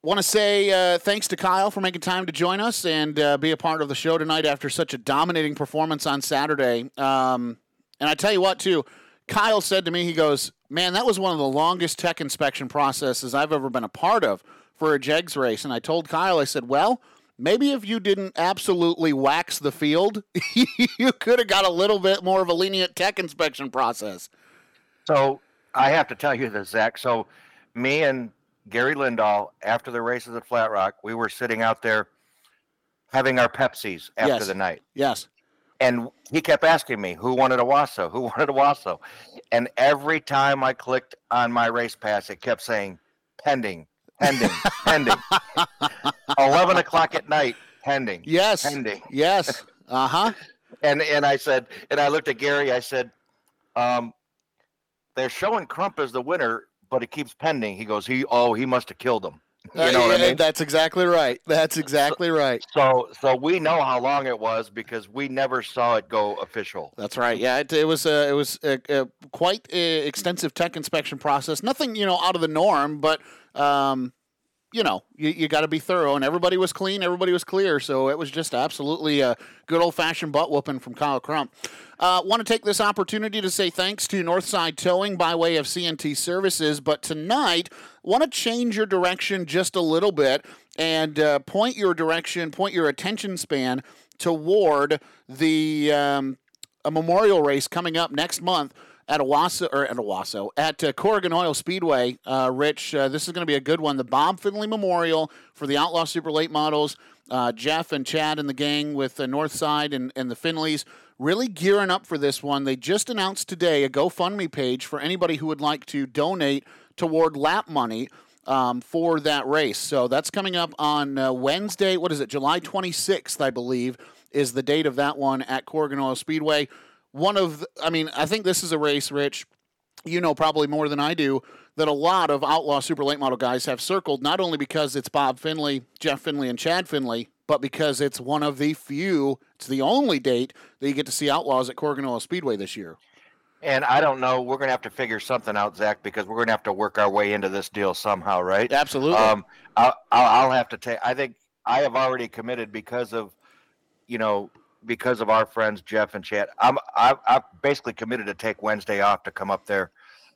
Want to say uh, thanks to Kyle for making time to join us and uh, be a part of the show tonight after such a dominating performance on Saturday. Um, and I tell you what, too, Kyle said to me, he goes, Man, that was one of the longest tech inspection processes I've ever been a part of for a JEGS race. And I told Kyle, I said, Well, maybe if you didn't absolutely wax the field, you could have got a little bit more of a lenient tech inspection process. So I have to tell you this, Zach. So me and Gary Lindahl, after the races at Flat Rock, we were sitting out there having our Pepsis after Yes. the night. Yes. And he kept asking me, who wanted a Wasso? Who wanted a Wasso? And every time I clicked on my race pass, it kept saying pending, pending, pending. 11 o'clock at night, pending. Yes. Pending. Yes. Uh huh. And and I said, and I looked at Gary, I said, um, they're showing Crump as the winner, but it keeps pending. He goes, he oh, he must have killed him. You know what I mean? That's exactly right. That's exactly right. So so we know how long it was because we never saw it go official. That's right. Yeah, it, it was uh, it was a, a quite a extensive tech inspection process. Nothing you know out of the norm, but um, you know you, you got to be thorough. And everybody was clean. Everybody was clear. So it was just absolutely a good old fashioned butt whooping from Kyle Crump. Uh, Want to take this opportunity to say thanks to Northside Towing by way of CNT Services. But tonight, want to change your direction just a little bit and uh, point your direction, point your attention span toward the um, a memorial race coming up next month at Owosso or at Owosso at uh, Corrigan Oil Speedway. Uh, Rich, uh, this is going to be a good one. The Bob Finley Memorial for the Outlaw Super Late Models. Uh, Jeff and Chad and the gang with the Northside and, and the Finleys really gearing up for this one. They just announced today a GoFundMe page for anybody who would like to donate toward lap money um, for that race. So that's coming up on uh, Wednesday. What is it? July 26th, I believe, is the date of that one at Corrigan Oil Speedway. One of, the, I mean, I think this is a race, Rich. You know probably more than I do that a lot of outlaw super late model guys have circled not only because it's Bob Finley, Jeff Finley, and Chad Finley, but because it's one of the few, it's the only date that you get to see outlaws at Corrigan Oil Speedway this year. And I don't know, we're gonna have to figure something out, Zach, because we're gonna have to work our way into this deal somehow, right? Absolutely. Um, I'll I'll have to take. I think I have already committed because of, you know, because of our friends Jeff and Chad. I'm I I've basically committed to take Wednesday off to come up there,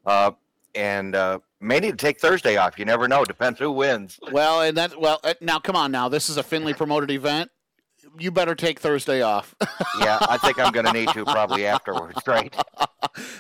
uh, and uh, may need to take Thursday off. You never know. Depends who wins. Well, and that well uh, now come on now. This is a Finley promoted event. You better take Thursday off. Yeah, I think I'm gonna need to probably afterwards, right?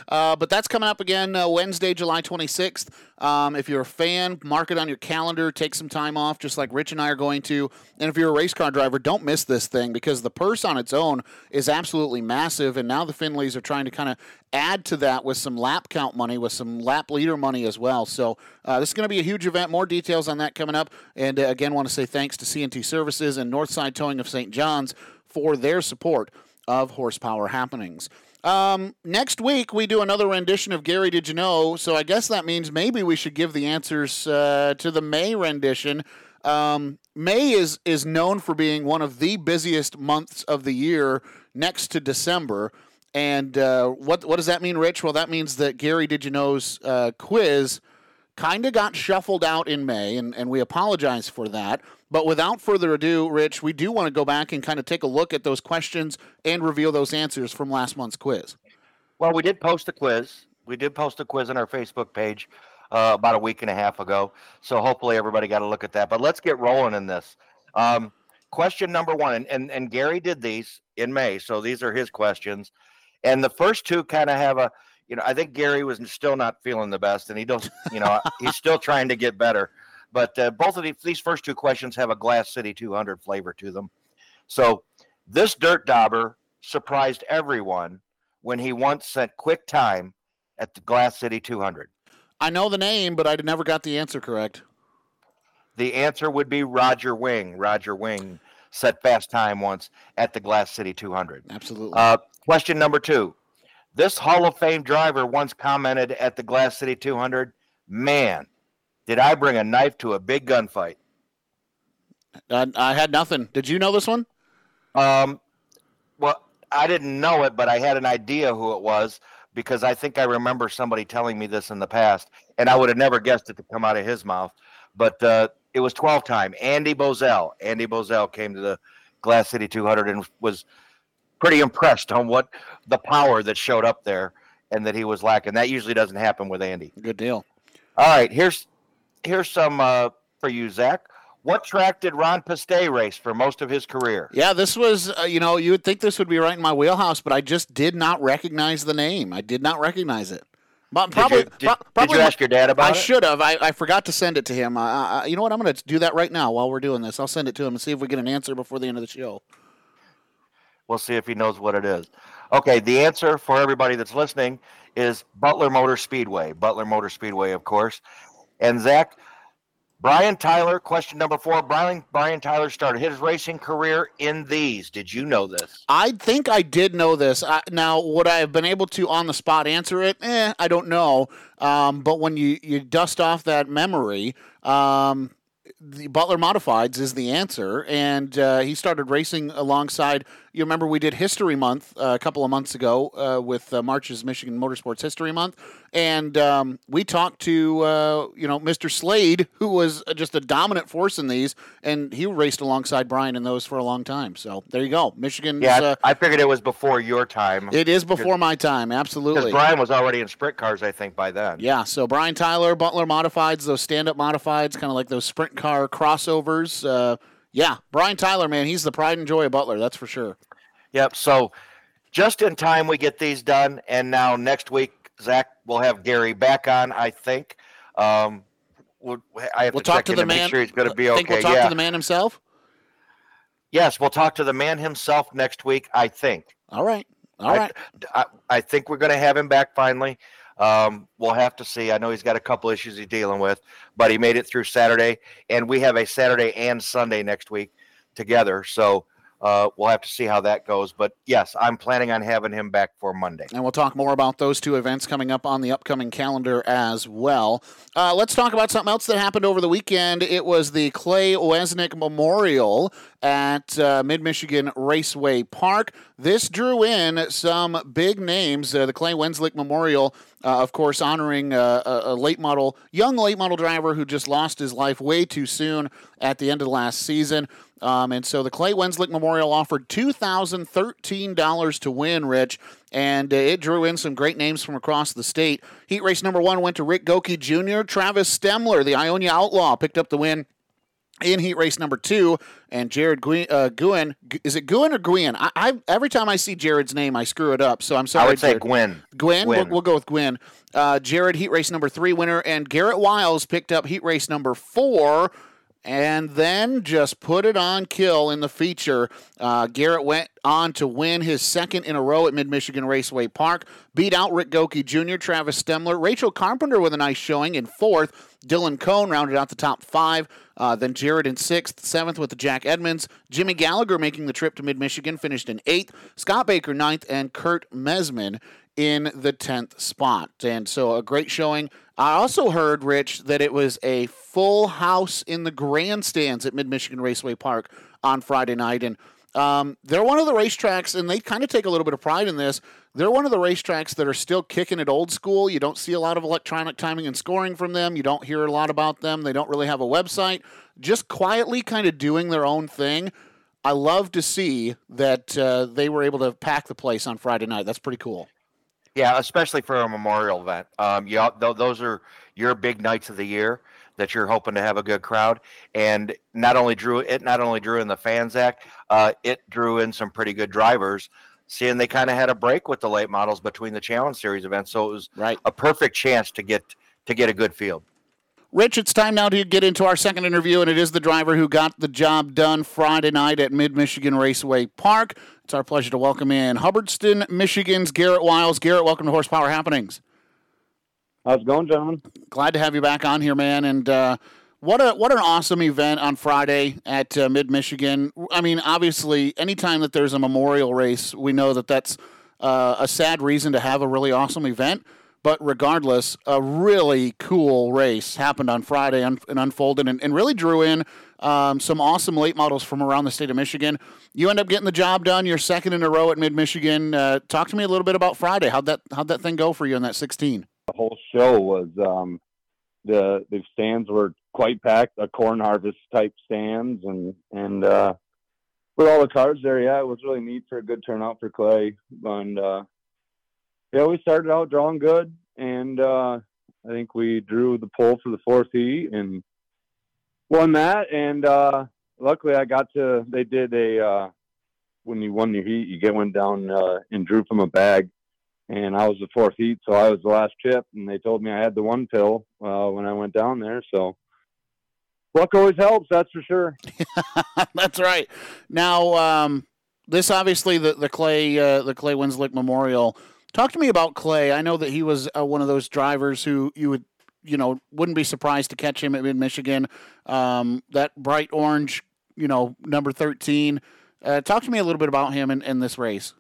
Uh, but that's coming up again uh, Wednesday, July 26th. Um, if you're a fan, mark it on your calendar. Take some time off, just like Rich and I are going to. And if you're a race car driver, don't miss this thing because the purse on its own is absolutely massive. And now the Finleys are trying to kind of add to that with some lap count money, with some lap leader money as well. So uh, this is going to be a huge event. More details on that coming up. And uh, again, want to say thanks to CNT Services and Northside Towing of St. John's for their support of horsepower happenings. Um, next week we do another rendition of Gary Did You Know? So I guess that means maybe we should give the answers uh, to the May rendition. Um, May is is known for being one of the busiest months of the year, next to December. And uh, what what does that mean, Rich? Well, that means that Gary Did You Know's uh, quiz kind of got shuffled out in May, and, and we apologize for that. But without further ado, Rich, we do want to go back and kind of take a look at those questions and reveal those answers from last month's quiz. Well, we did post a quiz. We did post a quiz on our Facebook page uh, about a week and a half ago. So hopefully everybody got a look at that. But let's get rolling in this. Um, question number one, and, and and Gary did these in May, so these are his questions. And the first two kind of have a, you know, I think Gary was still not feeling the best, and he does, you know, he's still trying to get better. But uh, both of these, these first two questions have a Glass City 200 flavor to them. So this dirt dauber surprised everyone when he once sent quick time at the Glass City 200. I know the name, but I never got the answer correct. the answer would be Roger Wing. Roger Wing set fast time once at the Glass City 200. Absolutely. Uh, question number two. This Hall of Fame driver once commented at the Glass City 200, man, did I bring a knife to a big gunfight? I, I had nothing. Did you know this one? Um, well, I didn't know it, but I had an idea who it was because I think I remember somebody telling me this in the past, and I would have never guessed it to come out of his mouth. But uh, it was 12 time. Andy Bozell. Andy Bozell came to the Glass City 200 and was pretty impressed on what the power that showed up there and that he was lacking. That usually doesn't happen with Andy. Good deal. All right, here's here's some uh, for you, Zach. What track did Ron Piste race for most of his career? Yeah, this was, uh, you know, you would think this would be right in my wheelhouse, but I just did not recognize the name. I did not recognize it. But probably, did you, did, probably did you ask your dad about I it? I should have. I, I forgot to send it to him. Uh, you know what? I'm going to do that right now while we're doing this. I'll send it to him and see if we get an answer before the end of the show. We'll see if he knows what it is. Okay, the answer for everybody that's listening is Butler Motor Speedway. Butler Motor Speedway, of course. And Zach, Brian Tyler, question number four. Brian Brian Tyler started his racing career in these. Did you know this? I think I did know this. I, now, would I have been able to on the spot answer it? Eh, I don't know. Um, but when you, you dust off that memory, um, the Butler Modifieds is the answer, and uh, he started racing alongside. You remember we did History Month uh, a couple of months ago uh, with uh, March's Michigan Motorsports History Month, and um, we talked to uh, you know Mr. Slade, who was just a dominant force in these, and he raced alongside Brian in those for a long time. So there you go, Michigan. Yeah, I figured it was before your time. It is before my time, Because absolutely. Brian was already in sprint cars, I think, by then. Yeah, so Brian Tyler, Butler Modifieds, those stand up modifieds, kind of like those sprint car crossovers. Yeah, Brian Tyler, man, he's the pride and joy of Butler, that's for sure. Yep. So just in time we get these done, and now next week Zach will have Gary back on. I think. Um, we'll, I have We'll to talk check to the to man. make sure he's going to be I okay. think we'll talk yeah. to the man himself. Yes, we'll talk to the man himself next week. I think. All right. All I, right. I, I think we're going to have him back finally. Um, we'll have to see. I know he's got a couple issues he's dealing with, but he made it through Saturday, and we have a Saturday and Sunday next week together. So uh, we'll have to see how that goes. But yes, I'm planning on having him back for Monday. And we'll talk more about those two events coming up on the upcoming calendar as well. Uh, let's talk about something else that happened over the weekend. It was the Clay Wenzlick Memorial at uh, Mid Michigan Raceway Park. This drew in some big names. Uh, the Clay Wenzlick Memorial, uh, of course, honoring uh, a, a late model, young late model driver who just lost his life way too soon at the end of last season. Um, and so the Clay Wenzlick Memorial offered $2,013 to win, Rich, and uh, it drew in some great names from across the state. Heat race number one went to Rick Goki Jr. Travis Stemler, the Ionia Outlaw, picked up the win in heat race number two, and Jared Gui- uh. Is it Guin or Guin? I, I every time I see Jared's name, I screw it up. So I'm sorry. I would say Jared. Gwen. Gwen, Gwyn. We'll, we'll go with Gwen. Uh, Jared, heat race number three winner, and Garrett Wiles picked up heat race number four, and then just put it on kill in the feature. Uh, Garrett went on to win his second in a row at Mid Michigan Raceway Park, beat out Rick Goki Jr., Travis Stemler, Rachel Carpenter with a nice showing in fourth. Dylan Cohn rounded out the top five. Uh, then Jared in sixth, seventh with the Jack Edmonds. Jimmy Gallagher making the trip to Mid Michigan finished in eighth. Scott Baker ninth, and Kurt Mesman in the tenth spot. And so a great showing. I also heard, Rich, that it was a full house in the grandstands at Mid Michigan Raceway Park on Friday night, and um, they're one of the racetracks, and they kind of take a little bit of pride in this. They're one of the racetracks that are still kicking it old school. You don't see a lot of electronic timing and scoring from them. You don't hear a lot about them. They don't really have a website. Just quietly kind of doing their own thing. I love to see that uh, they were able to pack the place on Friday night. That's pretty cool. Yeah, especially for a memorial event. Um, yeah, th- those are your big nights of the year that you're hoping to have a good crowd. And not only drew it, not only drew in the fans act, uh, it drew in some pretty good drivers. Seeing they kind of had a break with the late models between the Challenge Series events, so it was right. a perfect chance to get to get a good field. Rich, it's time now to get into our second interview, and it is the driver who got the job done Friday night at Mid Michigan Raceway Park. It's our pleasure to welcome in Hubbardston, Michigan's Garrett Wiles. Garrett, welcome to Horsepower Happenings. How's it going, gentlemen? Glad to have you back on here, man. And uh, What a what an awesome event on Friday at uh, Mid Michigan. I mean, obviously, anytime that there's a memorial race, we know that that's uh, a sad reason to have a really awesome event. But regardless, a really cool race happened on Friday and, unfolded and, and, really drew in um, some awesome late models from around the state of Michigan. You end up getting the job done. You're second in a row at Mid Michigan. Uh, talk to me a little bit about Friday. How'd that how'd that thing go for you in that 16? The whole show was um, the the stands were quite packed, a corn harvest type stands, and and uh, with all the cars there, yeah, it was really neat for a good turnout for Clay. And uh, yeah, we started out drawing good, and uh, I think we drew the pole for the fourth heat and won that. And uh, luckily, I got to. They did a uh, when you won your heat, you get one down uh, and drew from a bag. And I was the fourth heat, so I was the last chip. And they told me I had the one pill uh, when I went down there. So luck always helps, that's for sure. that's right. Now, um, this obviously the the Clay uh, the Clay Wenzlick Memorial Talk to me about Clay. I know that he was uh, one of those drivers who you would, you know, wouldn't be surprised to catch him at Mid Michigan. Um, that bright orange, you know, number 13. Uh, talk to me a little bit about him in, in this race.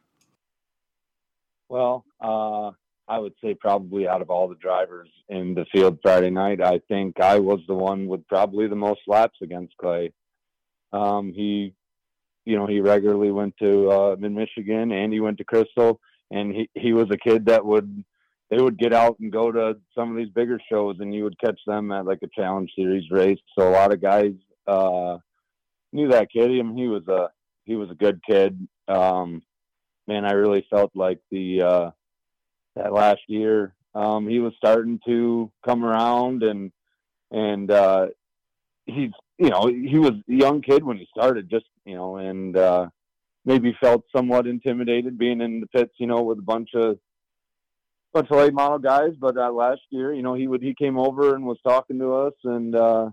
Well, uh, I would say probably out of all the drivers in the field Friday night, I think I was the one with probably the most laps against Clay. Um, he, you know, he regularly went to uh, Mid Michigan and he went to Crystal and he he was a kid that would they would get out and go to some of these bigger shows and you would catch them at like a challenge series race. So a lot of guys uh knew that kid. I mean, he was a he was a good kid. Um man i really felt like the uh that last year um he was starting to come around and and uh he's you know he was a young kid when he started just you know and uh maybe felt somewhat intimidated being in the pits, you know, with a bunch of bunch of late model guys. But uh, last year, you know, he would he came over and was talking to us, and uh,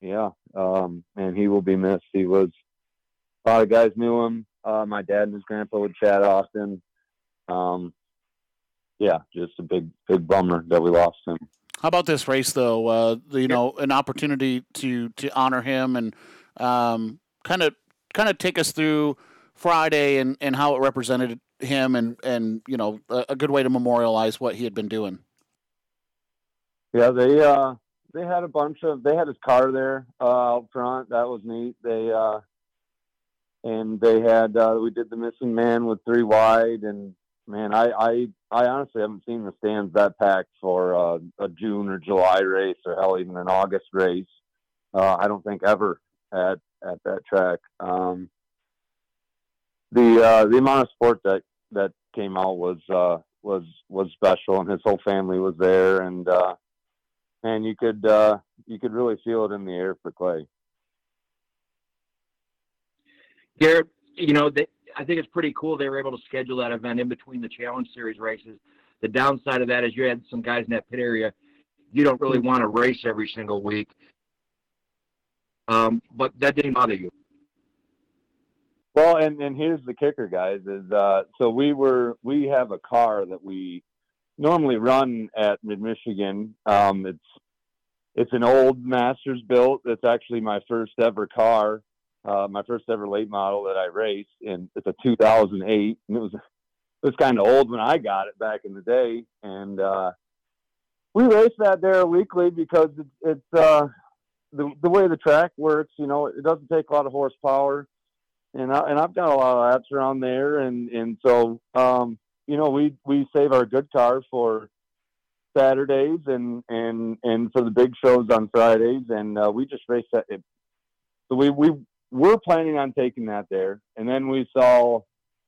yeah, um, and he will be missed. He was a lot of guys knew him. Uh, my dad and his grandpa would chat often. Um, yeah, just a big big bummer that we lost him. How about this race though? Uh, you know, an opportunity to to honor him and kind of kind of take us through Friday and, and how it represented him and, and you know, a, a good way to memorialize what he had been doing. Yeah, they uh, they had a bunch of they had his car there uh, out front. That was neat. They uh, and they had uh, we did the missing man with three wide and man, I I, I honestly haven't seen the stands that packed for uh, a June or July race or hell even an August race. Uh, I don't think ever at at that track. Um, the uh, the amount of support that that came out was uh, was was special, and his whole family was there, and uh, and you could uh, you could really feel it in the air for Clay. Garrett, you know, they, I think it's pretty cool they were able to schedule that event in between the Challenge Series races. The downside of that is you had some guys in that pit area. You don't really want to race every single week, um, but that didn't bother you. Well, and and here's the kicker, guys. Is uh, so we were we have a car that we normally run at Mid Michigan. Um, it's it's an old Masters built. It's actually my first ever car, uh, my first ever late model that I raced, and it's a 2008. And it was it was kind of old when I got it back in the day, and uh, we race that there weekly because it's, it's uh, the the way the track works. You know, it doesn't take a lot of horsepower and I, and I've got a lot of laps around there, and and so um, you know we we save our good car for Saturdays and and and for the big shows on Fridays, and uh, we just race that. So we we were planning on taking that there, and then we saw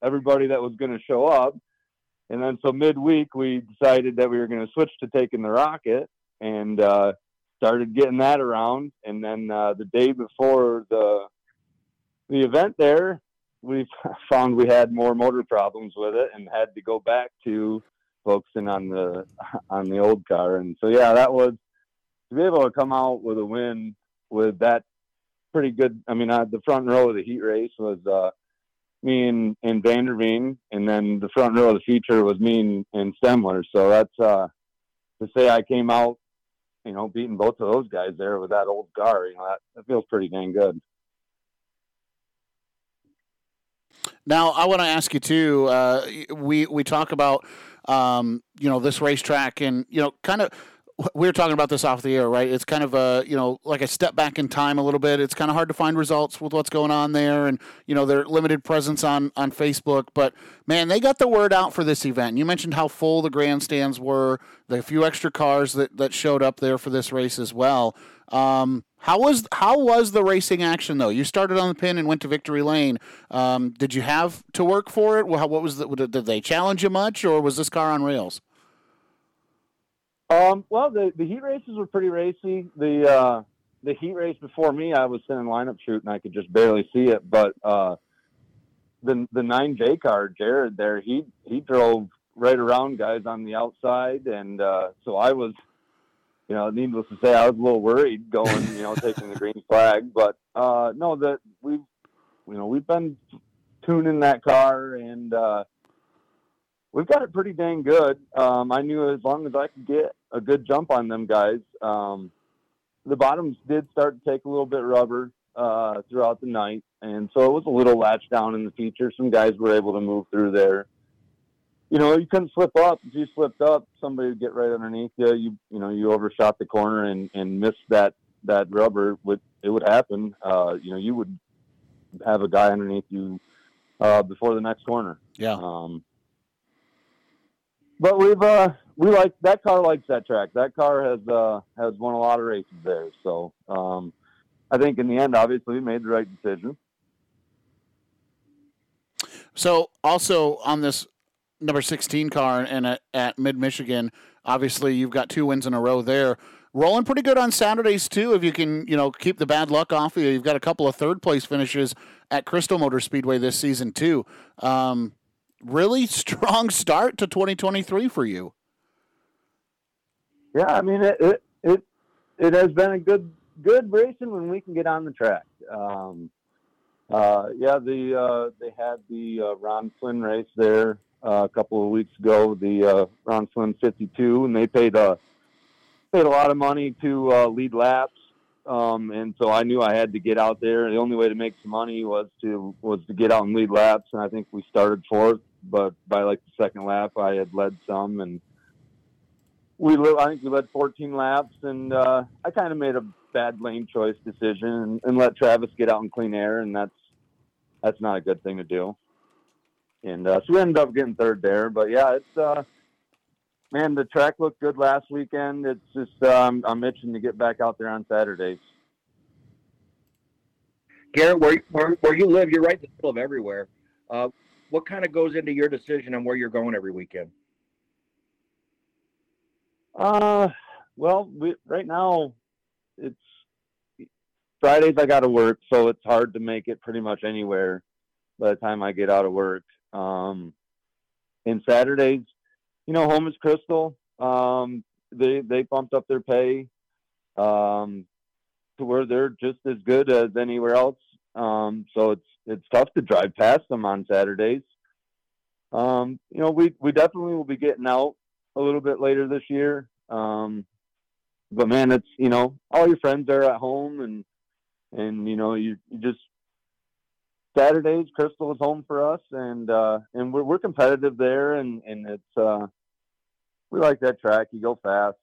everybody that was going to show up, and then so midweek we decided that we were going to switch to taking the rocket, and uh, started getting that around, and then uh, the day before the the event there, we found we had more motor problems with it and had to go back to focusing on the on the old car. And so yeah, that was to be able to come out with a win with that pretty good. I mean, uh, the front row of the heat race was uh, me and, and Vanderveen, and then the front row of the feature was me and, and Stemler. So that's uh, to say I came out you know, beating both of those guys there with that old car, you know, that, that feels pretty dang good. Now, I want to ask you too. Uh, we we talk about um, you know this racetrack and you know kind of we were talking about this off the air, right? It's kind of a you know like a step back in time a little bit. It's kind of hard to find results with what's going on there, and you know their limited presence on on Facebook. But man, they got the word out for this event. You mentioned how full the grandstands were, the few extra cars that that showed up there for this race as well. Um, how was how was the racing action though? You started on the pin and went to victory lane. Um, did you have to work for it? Well, what was the, did they challenge you much, or was this car on rails? Um, well, the, the heat races were pretty racy. The uh, the heat race before me, I was sitting lineup shoot and I could just barely see it. But uh, the the nine J car, Jared, there, he he drove right around guys on the outside, and uh, so I was, you know, needless to say, I was a little worried going, you know, taking the green flag. But uh, no, that we've, you know, we've been tuning that car and. Uh, we've got it pretty dang good. Um, I knew as long as I could get a good jump on them guys, um, the bottoms did start to take a little bit rubber uh, throughout the night, and so it was a little latched down in the feature. Some guys were able to move through there. You know, you couldn't slip up. If you slipped up, somebody would get right underneath you. You, you know, you overshot the corner and and missed that that rubber. Would it would happen? Uh, you know, you would have a guy underneath you uh, before the next corner. Yeah. Um, but we've uh, we like that car likes that track. That car has uh, has won a lot of races there. So um, I think in the end, obviously, we made the right decision. So also on this number 16 car and at, at Mid Michigan, obviously you've got two wins in a row there. Rolling pretty good on Saturdays too. If you can, you know, keep the bad luck off of you, you've got a couple of third place finishes at Crystal Motor Speedway this season too. Um, really strong start to 2023 for you. Yeah, I mean it it it, it has been a good good racing when we can get on the track. Um, uh, yeah, the uh, they had the uh, Ron Flynn race there uh, a couple of weeks ago, the uh, Ron Flynn 52, and they paid a paid a lot of money to uh, lead laps. Um, and so I knew I had to get out there. The only way to make some money was to was to get out and lead laps. And I think we started fourth, but by like the second lap, I had led some, and we I think we led 14 laps, and uh, I kind of made a bad lane choice decision and, and, let Travis get out in clean air, and that's that's not a good thing to do. And uh, so we ended up getting third there, but yeah, it's uh, man, the track looked good last weekend. It's just um, I'm itching to get back out there on Saturdays. Garrett, where, where, where you live, you're right in the middle of everywhere. Uh, what kind of goes into your decision on where you're going every weekend? Uh, well, we, right now it's Fridays. I got to work, so it's hard to make it pretty much anywhere by the time I get out of work. Um, and Saturdays, you know, home is Crystal. Um, they they bumped up their pay um, to where they're just as good as anywhere else. Um, so it's it's tough to drive past them on Saturdays. Um, you know, we we definitely will be getting out a little bit later this year. Um, but man, it's you know all your friends are at home and and you know you, you just Saturdays Crystal is home for us and uh, and we're we're competitive there and and it's uh, we like that track. You go fast.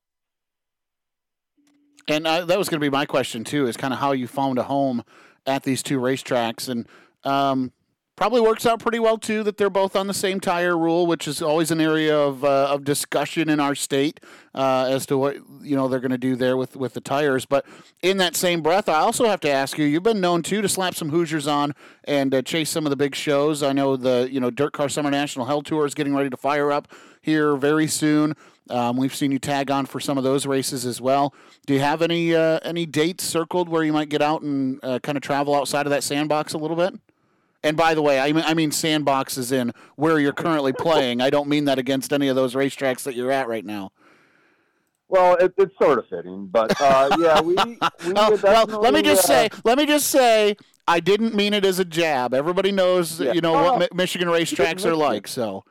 And that was going to be my question too: is kind of how you found a home at these two racetracks, and um, probably works out pretty well too that they're both on the same tire rule, which is always an area of uh, of discussion in our state uh, as to what you know they're going to do there with with the tires. But in that same breath, I also have to ask you: you've been known too to slap some Hoosiers on and uh, chase some of the big shows. I know the you know DIRTcar Summer National Hell Tour is getting ready to fire up here very soon. Um, we've seen you tag on for some of those races as well. Do you have any uh, any dates circled where you might get out and uh, kind of travel outside of that sandbox a little bit? And by the way, I mean I mean sandbox is in where you're currently playing. I don't mean that against any of those racetracks that you're at right now. Well, it, it's sort of fitting, but uh, yeah, we. we oh, well, let me just uh, say, let me just say, I didn't mean it as a jab. Everybody knows, yeah. you know, oh, what Michigan racetracks are like. So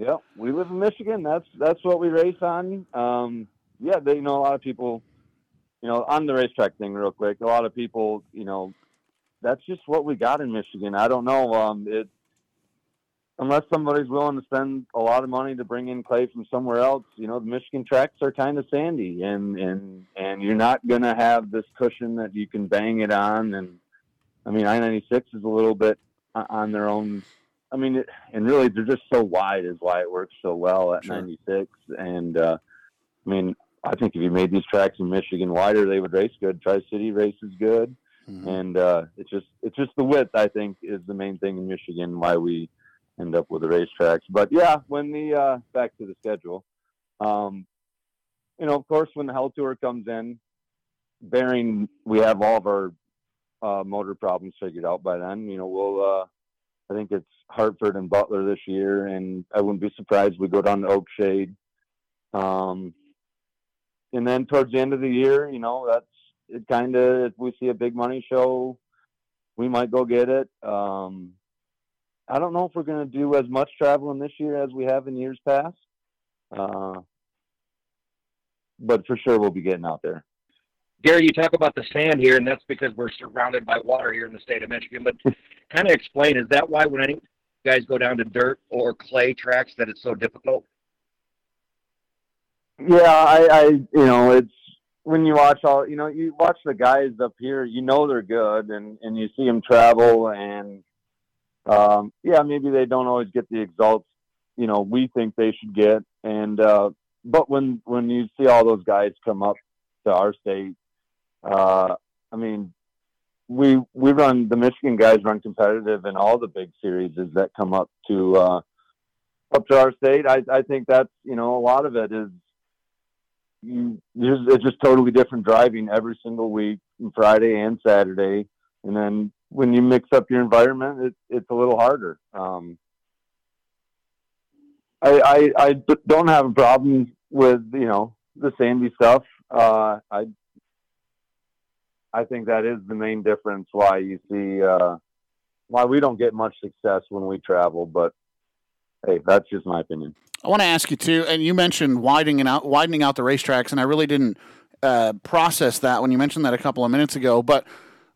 yeah, we live in Michigan. That's that's what we race on. Um, yeah, they, you know, a lot of people, you know, on the racetrack thing, real quick. A lot of people, you know, that's just what we got in Michigan. I don't know. Um, it unless somebody's willing to spend a lot of money to bring in clay from somewhere else, you know, the Michigan tracks are kind of sandy, and and and you're not gonna have this cushion that you can bang it on. And I mean, I-96 is a little bit on their own. I mean, it, and really, they're just so wide is why it works so well at sure. 96. And uh, I mean, I think if you made these tracks in Michigan wider, they would race good. Tri City races good, mm-hmm. and uh, it's just it's just the width. I think is the main thing in Michigan why we end up with the racetracks. But yeah, when the uh, back to the schedule, um, you know, of course, when the Hell Tour comes in, bearing we have all of our uh, motor problems figured out by then. You know, we'll. Uh, I think it's Hartford and Butler this year, and I wouldn't be surprised we go down to Oakshade. Um, and then towards the end of the year, you know, that's it. Kind of, if we see a big money show, we might go get it. Um, I don't know if we're going to do as much traveling this year as we have in years past, uh, but for sure we'll be getting out there. Gary, you talk about the sand here, and that's because we're surrounded by water here in the state of Michigan. But kind of explain: is that why when any guys go down to dirt or clay tracks that it's so difficult? Yeah, I, I, you know, it's when you watch all, you know, you watch the guys up here, you know they're good, and and you see them travel, and um, yeah, maybe they don't always get the exalts, you know, we think they should get, and uh, but when when you see all those guys come up to our state, uh, I mean, we we run the Michigan guys run competitive in all the big series that come up to uh, up to our state. I I think that's you know a lot of it is it's just totally different driving every single week, Friday and Saturday, and then when you mix up your environment, it, it's a little harder. Um, I, I I don't have a problem with you know the sandy stuff. Uh, I I think that is the main difference why you see uh, why we don't get much success when we travel. But hey, that's just my opinion. I want to ask you too, and you mentioned widening out widening out the racetracks, and I really didn't uh, process that when you mentioned that a couple of minutes ago. But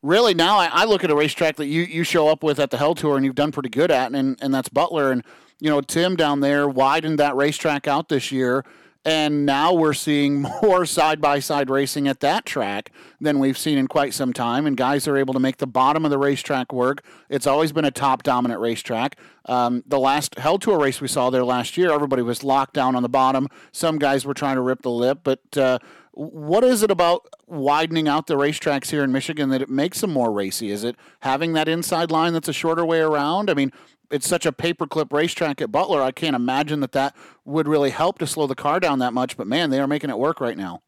really, now I, I, look at a racetrack that you, you show up with at the Hell Tour, and you've done pretty good at, and and that's Butler. And you know, Tim down there widened that racetrack out this year. And now we're seeing more side by side racing at that track than we've seen in quite some time. And guys are able to make the bottom of the racetrack work. It's always been a top dominant racetrack. Um, the last Hell Tour race we saw there last year, everybody was locked down on the bottom. Some guys were trying to rip the lip. But uh, what is it about widening out the racetracks here in Michigan that it makes them more racy? Is it having that inside line that's a shorter way around? I mean, it's such a paperclip racetrack at Butler. I can't imagine that that would really help to slow the car down that much. But man, they are making it work right now.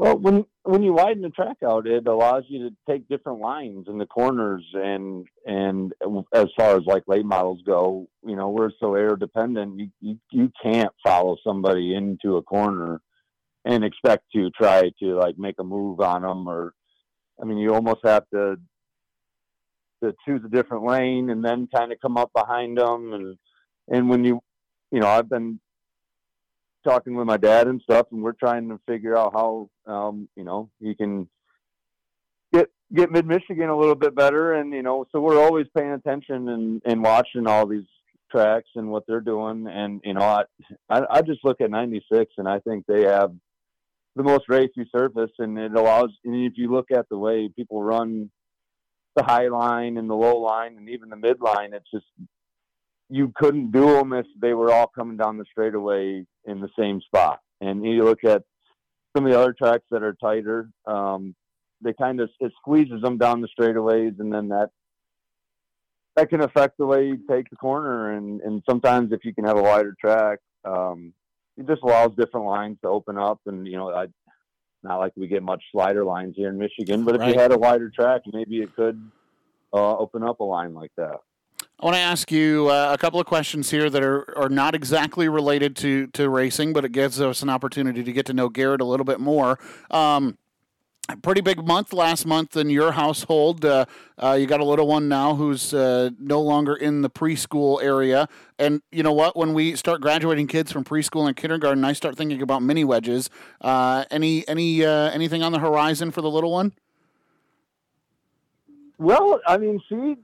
Well, when when you widen the track out, it allows you to take different lines in the corners, and and as far as like late models go, you know we're so air dependent. You you, you can't follow somebody into a corner and expect to try to like make a move on them, or I mean, you almost have to to choose a different lane and then kind of come up behind them and and when you you know I've been talking with my dad and stuff and we're trying to figure out how um you know he can get get mid Michigan a little bit better and you know so we're always paying attention and and watching all these tracks and what they're doing and you know I I, I just look at 96 and I think they have the most racy surface and it allows and if you look at the way people run the high line and the low line and even the mid line. It's just you couldn't do them if they were all coming down the straightaway in the same spot. And you look at some of the other tracks that are tighter, um, they kind of it squeezes them down the straightaways, and then that that can affect the way you take the corner. And and sometimes if you can have a wider track, um, it just allows different lines to open up. And you know, I not like we get much slider lines here in Michigan, but if right. you had a wider track, maybe it could uh, open up a line like that. I want to ask you uh, a couple of questions here that are, are not exactly related to, to racing, but it gives us an opportunity to get to know Garrett a little bit more. Um, pretty big month last month in your household. Uh, uh, you got a little one now who's uh, no longer in the preschool area. And you know what? When we start graduating kids from preschool and kindergarten, I start thinking about mini wedges. Uh, any any uh, anything on the horizon for the little one? Well, I mean, she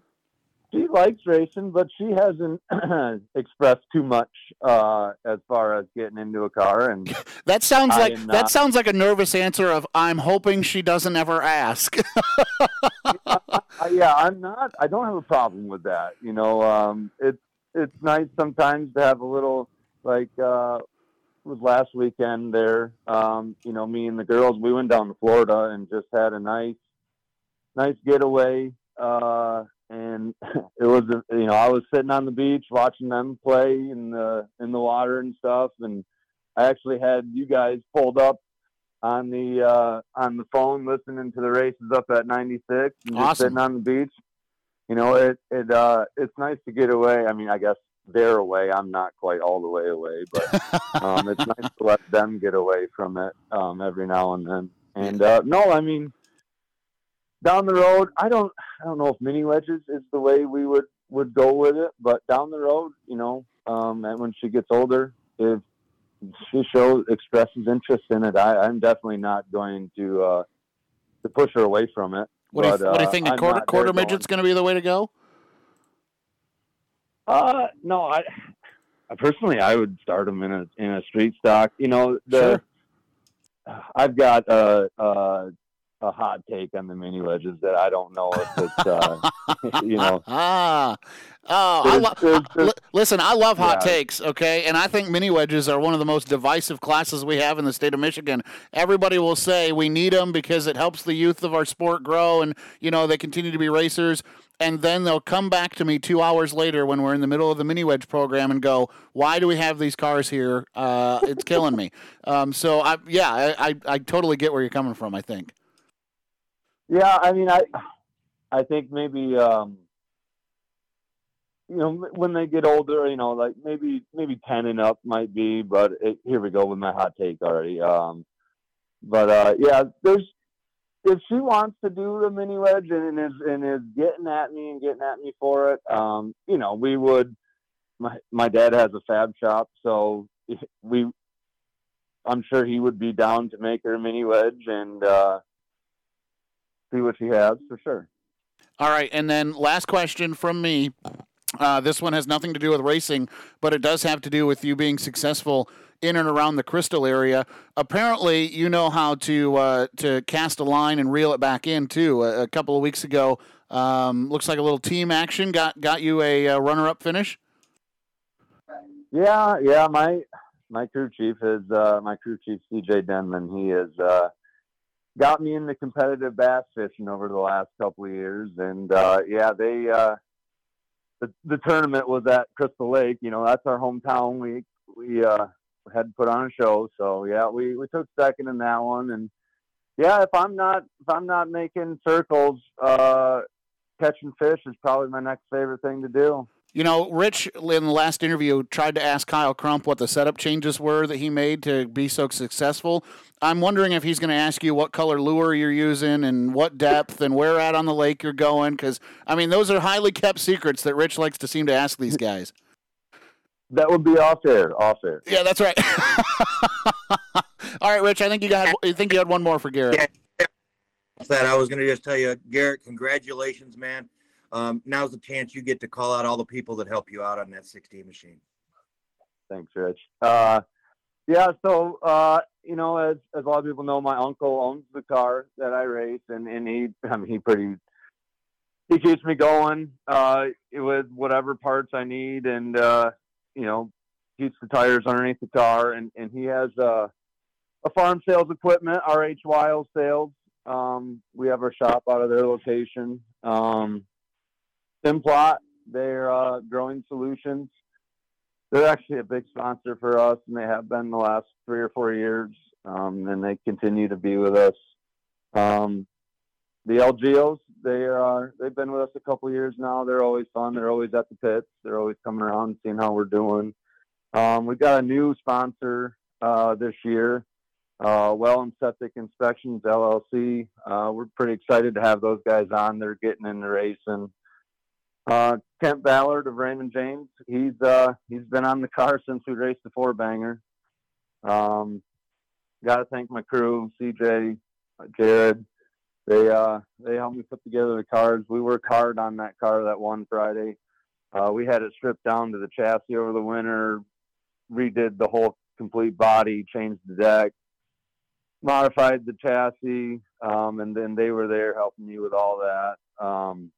she likes racing, but she hasn't expressed too much uh, as far as getting into a car. And that sounds I like that sounds like a nervous answer of "I'm hoping she doesn't ever ask." yeah, yeah, I'm not. I don't have a problem with that. You know, um, it's it's nice sometimes to have a little like uh, with last weekend there. Um, you know, me and the girls, we went down to Florida and just had a nice, nice getaway. Uh, and it was you know I was sitting on the beach watching them play in the in the water and stuff, and I actually had you guys pulled up on the uh, on the phone listening to the races up at 96 and just sitting on the beach. You know, it it uh, it's nice to get away. I mean, I guess they're away. I'm not quite all the way away, but um, it's nice to let them get away from it um, every now and then. And uh, no, I mean, down the road, I don't I don't know if mini wedges is the way we would would go with it, but down the road, you know, um, and when she gets older, if she shows expresses interest in it, I, I'm definitely not going to uh, to push her away from it. What, but, do, you, what do you uh, think? A quarter quarter going- midget's going to be the way to go? Uh, no, I, I personally I would start them in a in a street stock. You know, the I've got a, a a hot take on the mini wedges that I don't know if it's uh, you know. Ah, oh, I lo- there's- listen. I love hot Yeah. takes. Okay, and I think mini wedges are one of the most divisive classes we have in the state of Michigan. Everybody will say we need them because it helps the youth of our sport grow, and you know they continue to be racers. And then they'll come back to me two hours later when we're in the middle of the mini wedge program and go, "Why do we have these cars here? Uh, it's killing me." Um, so I, yeah, I, I, I totally get where you're coming from. I think. Yeah, I mean, I I think maybe um, you know when they get older, you know, like maybe maybe ten and up might be. But it, here we go with my hot take already. Um, but uh, yeah, there's if she wants to do the mini wedge and is and is getting at me and getting at me for it, um, you know, we would. My my dad has a fab shop, so we. I'm sure he would be down to make her a mini wedge and. uh see what she has for sure. All right, and then last question from me. Uh, this one has nothing to do with racing, but it does have to do with you being successful in and around the Crystal area. Apparently, you know how to uh, to cast a line and reel it back in too. A, a couple of weeks ago, um, looks like a little team action got got you a, uh runner up finish. Yeah, yeah. My my crew chief is uh, my crew chief CJ Denman. He is uh, got me into competitive bass fishing over the last couple of years, and uh, yeah, they uh, the the tournament was at Crystal Lake. You know, that's our hometown. We we uh, had to put on a show, so yeah, we we took second in that one, and yeah, if I'm not if I'm not making circles, uh, catching fish is probably my next favorite thing to do. You know, Rich in the last interview tried to ask Kyle Crump what the setup changes were that he made to be so successful. I'm wondering if he's going to ask you what color lure you're using and what depth and where at on the lake you're going. Because, I mean, those are highly kept secrets that Rich likes to seem to ask these guys. That would be off air. Off air. Yeah, that's right. All right, Rich. I think you got. I think you had one more for Garrett. That I was going to just tell you, Garrett. Congratulations, man. Um, now's the chance you get to call out all the people that help you out on that 16 machine. Thanks, Rich. Uh, yeah, so uh, you know, as as a lot of people know, my uncle owns the car that I race, and and he, I mean, he pretty he keeps me going uh, with whatever parts I need, and uh, you know, keeps the tires underneath the car, and and he has uh, a farm sales equipment, RH Wild Sales. Um, we have our shop out of their location. Um, Simplot, they're uh, growing solutions. They're actually a big sponsor for us, and they have been the last three or four years, um, and they continue to be with us. Um, the LGOs, they are they've been with us a couple years now. They're always fun. They're always at the pits. They're always coming around, seeing how we're doing. Um, we've got a new sponsor uh, this year. uh, Well and Septic Inspections LLC. Uh, we're pretty excited to have those guys on. They're getting in the race, and uh, Kent Ballard of Raymond James. He's uh, he's been on the car since we raced the four banger. Um, Got to thank my crew, CJ, Jared. They uh, they helped me put together the cars. We worked hard on that car that one Friday. Uh, we had it stripped down to the chassis over the winter, redid the whole complete body, changed the deck, modified the chassis, um, and then they were there helping me with all that. Um,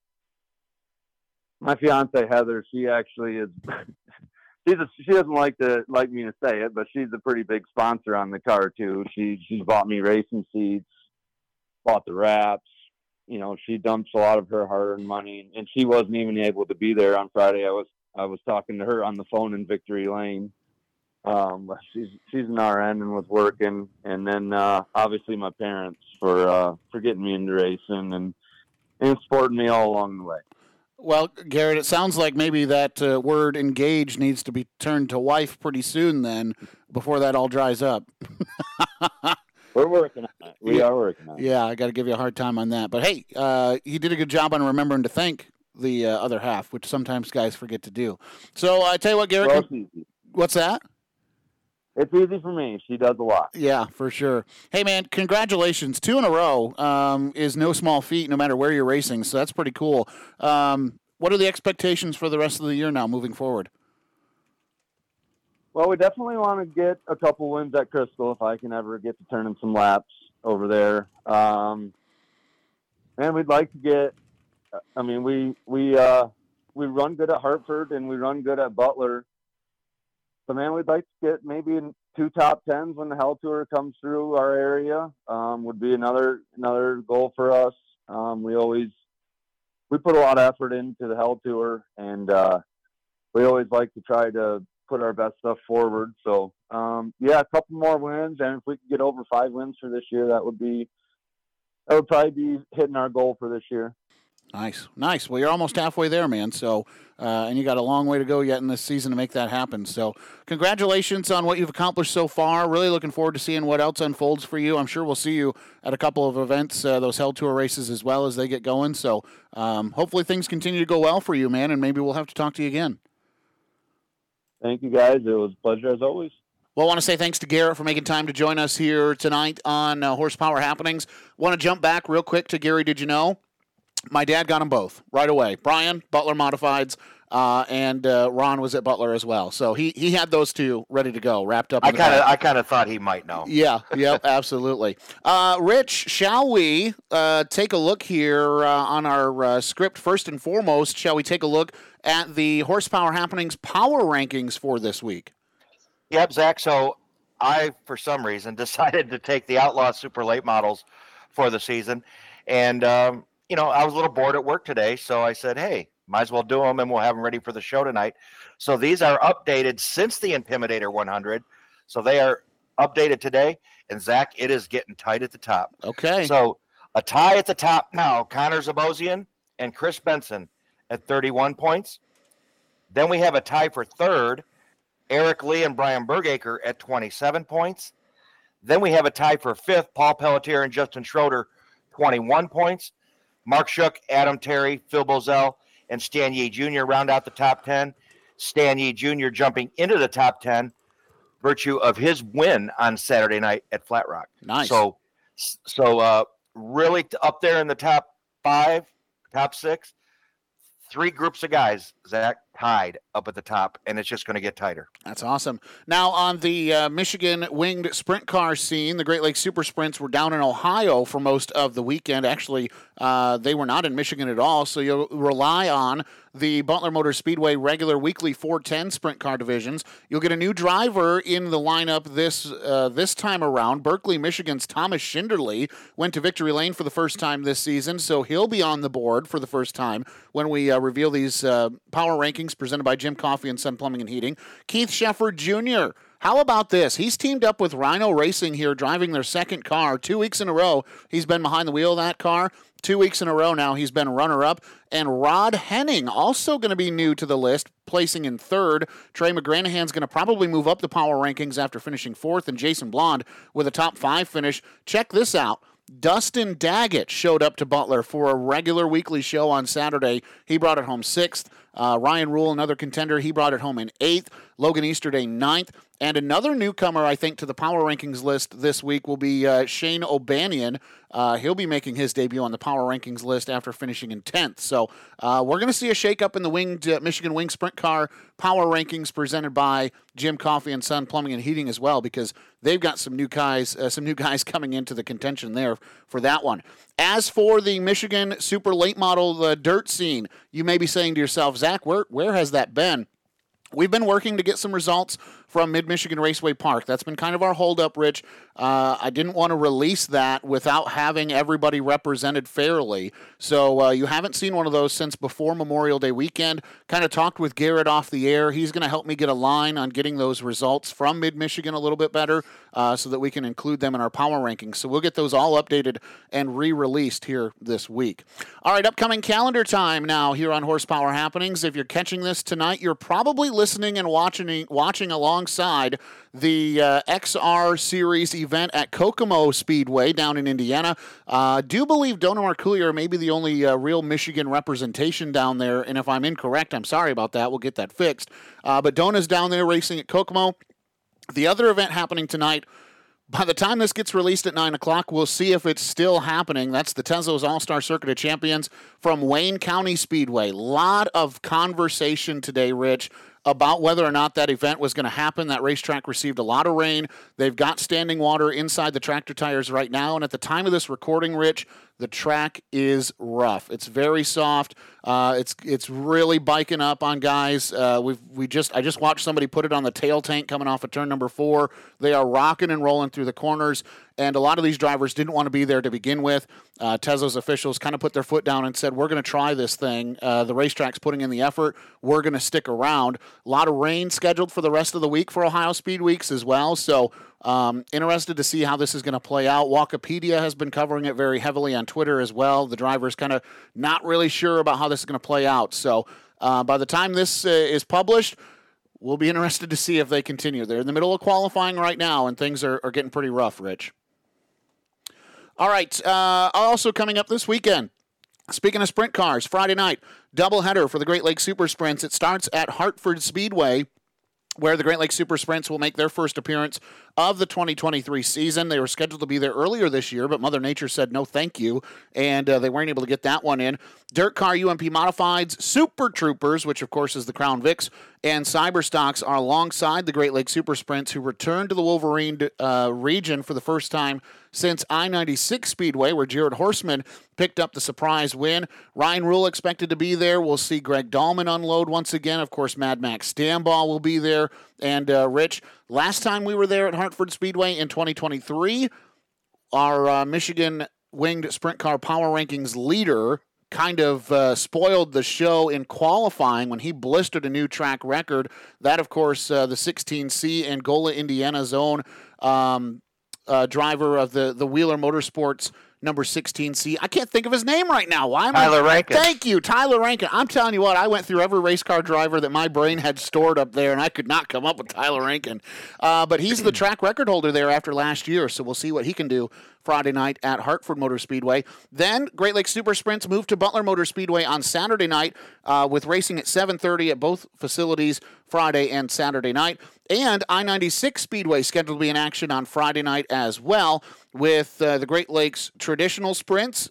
my fiance Heather, she actually is. she's a, she doesn't like to like me to say it, but she's a pretty big sponsor on the car too. She she's bought me racing seats, bought the wraps. You know, she dumps a lot of her hard-earned money, and she wasn't even able to be there on Friday. I was I was talking to her on the phone in Victory Lane. Um, she's she's an RN and was working, and then uh, obviously my parents for uh, for getting me into racing and and supporting me all along the way. Well, Garrett, it sounds like maybe that uh, word engaged needs to be turned to wife pretty soon then, before that all dries up. We're working on it. We Yeah. are working on it. Yeah, I got to give you a hard time on that. But hey, uh, you did a good job on remembering to thank the uh, other half, which sometimes guys forget to do. So I tell you what, Garrett, Well, what's that? It's easy for me. She does a lot. Yeah, for sure. Hey, man, congratulations. Two in a row um, is no small feat, no matter where you're racing. So that's pretty cool. Um, what are the expectations for the rest of the year now, moving forward? Well, we definitely want to get a couple wins at Crystal if I can ever get to turning some laps over there. Um, and we'd like to get. I mean, we we uh, we run good at Hartford and we run good at Butler. So, man, we'd like to get maybe two top tens when the Hell Tour comes through our area. Um, would be another another goal for us. Um, we always we put a lot of effort into the Hell Tour, and uh, we always like to try to put our best stuff forward. So, um, yeah, a couple more wins, and if we could get over five wins for this year, that would be that would probably be hitting our goal for this year. Nice, nice. Well, you're almost halfway there, man. So, uh, and you got a long way to go yet in this season to make that happen. So, congratulations on what you've accomplished so far. Really looking forward to seeing what else unfolds for you. I'm sure we'll see you at a couple of events, uh, those Hell Tour races as well as they get going. So, um, hopefully things continue to go well for you, man. And maybe we'll have to talk to you again. Thank you, guys. It was a pleasure as always. Well, I want to say thanks to Garrett for making time to join us here tonight on uh, Horsepower Happenings. Want to jump back real quick to Gary. Did you know? My dad got them both right away. Brian Butler Modifieds, uh, and uh, Ron was at Butler as well. So he he had those two ready to go, wrapped up. I kind of. I kind of thought he might know. Yeah, yep, absolutely. Uh, Rich, shall we uh, take a look here uh, on our uh, script? First and foremost, shall we take a look at the Horsepower Happenings power rankings for this week? Yep, Zach. So I, for some reason, decided to take the Outlaw Super Late models for the season, and um, you know I was a little bored at work today, so I said, "Hey, might as well do them, and we'll have them ready for the show tonight." So these are updated since the Intimidator 100, so they are updated today. And Zach, it is getting tight at the top. Okay. So a tie at the top now: Connor Zabosian and Chris Benson at 31 points. Then we have a tie for third. Eric Lee and Brian Bergaker at 27 points. Then we have a tie for fifth, Paul Pelletier and Justin Schroeder, 21 points. Mark Shook, Adam Terry, Phil Bozell, and Stan Yee Jr. round out the top 10. Stan Yee Jr. jumping into the top 10, virtue of his win on Saturday night at Flat Rock. Nice. So, so uh, really up there in the top five, top six, three groups of guys, Zach, tied up at the top, and it's just going to get tighter. That's awesome. Now, on the uh, Michigan winged sprint car scene, the Great Lakes Super Sprints were down in Ohio for most of the weekend. Actually, uh, they were not in Michigan at all, so you'll rely on the Butler Motor Speedway regular weekly 410 sprint car divisions. You'll get a new driver in the lineup this uh, this time around. Berkley, Michigan's Thomas Schinderly went to victory lane for the first time this season, so he'll be on the board for the first time when we uh, reveal these uh, power rankings presented by Jim Coffee and Son Plumbing and Heating. Keith Shefford Jr. How about this? He's teamed up with Rhino Racing here, driving their second car two weeks in a row. He's been behind the wheel of that car. Two weeks in a row now, he's been runner up. And Rod Henning, also going to be new to the list, placing in third. Trey McGranahan's going to probably move up the power rankings after finishing fourth, and Jason Blonde with a top five finish. Check this out. Dustin Daggett showed up to Butler for a regular weekly show on Saturday. He brought it home sixth. Uh, Ryan Ruhl, another contender, he brought it home in eighth. Logan Easterday, ninth. And another newcomer, I think, to the power rankings list this week will be uh, Shane O'Banion. Uh, he'll be making his debut on the power rankings list after finishing in 10th. So uh, we're going to see a shakeup in the winged uh, Michigan Wing Sprint Car power rankings presented by Jim Coffee and Son Plumbing and Heating as well, because they've got some new guys, uh, some new guys coming into the contention there for that one. As for the Michigan Super Late Model uh, dirt scene, you may be saying to yourself, Zach, where where has that been? We've been working to get some results from Mid Michigan Raceway Park. That's been kind of our holdup, Rich. Uh, I didn't want to release that without having everybody represented fairly. So uh, you haven't seen one of those since before Memorial Day weekend. Kind of talked with Garrett off the air. He's going to help me get a line on getting those results from Mid Michigan a little bit better uh, so that we can include them in our power rankings. So we'll get those all updated and re released here this week. All right, upcoming calendar time now here on Horsepower Happenings. If you're catching this tonight, you're probably listening and watching, watching along alongside the uh, XR Series event at Kokomo Speedway down in Indiana. Uh, do believe Donor Marculier may be the only uh, real Michigan representation down there, and if I'm incorrect, I'm sorry about that. We'll get that fixed. Uh, but Dona's down there racing at Kokomo. The other event happening tonight by the time this gets released at 9 o'clock, we'll see if it's still happening. That's the Tezos All Star Circuit of Champions from Wayne County Speedway. Lot of conversation today, Rich, about whether or not that event was going to happen. That racetrack received a lot of rain. They've got standing water inside the tractor tires right now. And at the time of this recording, Rich, the track is rough. It's very soft. Uh, it's it's really biking up on guys. Uh, we've we just I just watched somebody put it on the tail tank coming off of turn number four. They are rocking and rolling through the corners, and a lot of these drivers didn't want to be there to begin with. Uh, Tezos officials kind of put their foot down and said, "We're going to try this thing. Uh, the racetrack's putting in the effort. We're going to stick around." A lot of rain scheduled for the rest of the week for Ohio Speed Weeks as well. So um, interested to see how this is going to play out. Wikipedia has been covering it very heavily on Twitter as well. The driver's kind of not really sure about how this is going to play out. So uh, by the time this uh, is published, we'll be interested to see if they continue. They're in the middle of qualifying right now, and things are, are getting pretty rough, Rich. All right. Uh, also coming up this weekend. Speaking of sprint cars, Friday night, doubleheader for the Great Lakes Super Sprints. It starts at Hartford Speedway where the Great Lakes Super Sprints will make their first appearance of the 2023 season. They were scheduled to be there earlier this year, but Mother Nature said no thank you, and uh, they weren't able to get that one in. DIRTcar UMP Modifieds, Super Troopers, which of course is the Crown Vics, and Cyberstocks are alongside the Great Lakes Super Sprints, who returned to the Wolverine uh, region for the first time since I 96 Speedway, where Jared Horstman picked up the surprise win. Ryan Ruhl expected to be there. We'll see Greg Dahlman unload once again. Of course, Mad Max Stambaugh will be there. And uh, Rich, last time we were there at Hartford Speedway in 2023, our uh, Michigan winged sprint car power rankings leader kind of uh, spoiled the show in qualifying when he blistered a new track record. That, of course, uh, the 16C Angola, Indiana zone um, uh, driver of the, the Wheeler Motorsports number 16C. I can't think of his name right now. Why am Tyler I? Rankin. Thank you, Tyler Rankin. I'm telling you what, I went through every race car driver that my brain had stored up there, and I could not come up with Tyler Rankin. Uh, but he's the track record holder there after last year, so we'll see what he can do Friday night at Hartford Motor Speedway. Then Great Lakes Super Sprints move to Butler Motor Speedway on Saturday night uh, with racing at 7:30 at both facilities Friday and Saturday night. And I 96 Speedway scheduled to be in action on Friday night as well with uh, the Great Lakes traditional sprints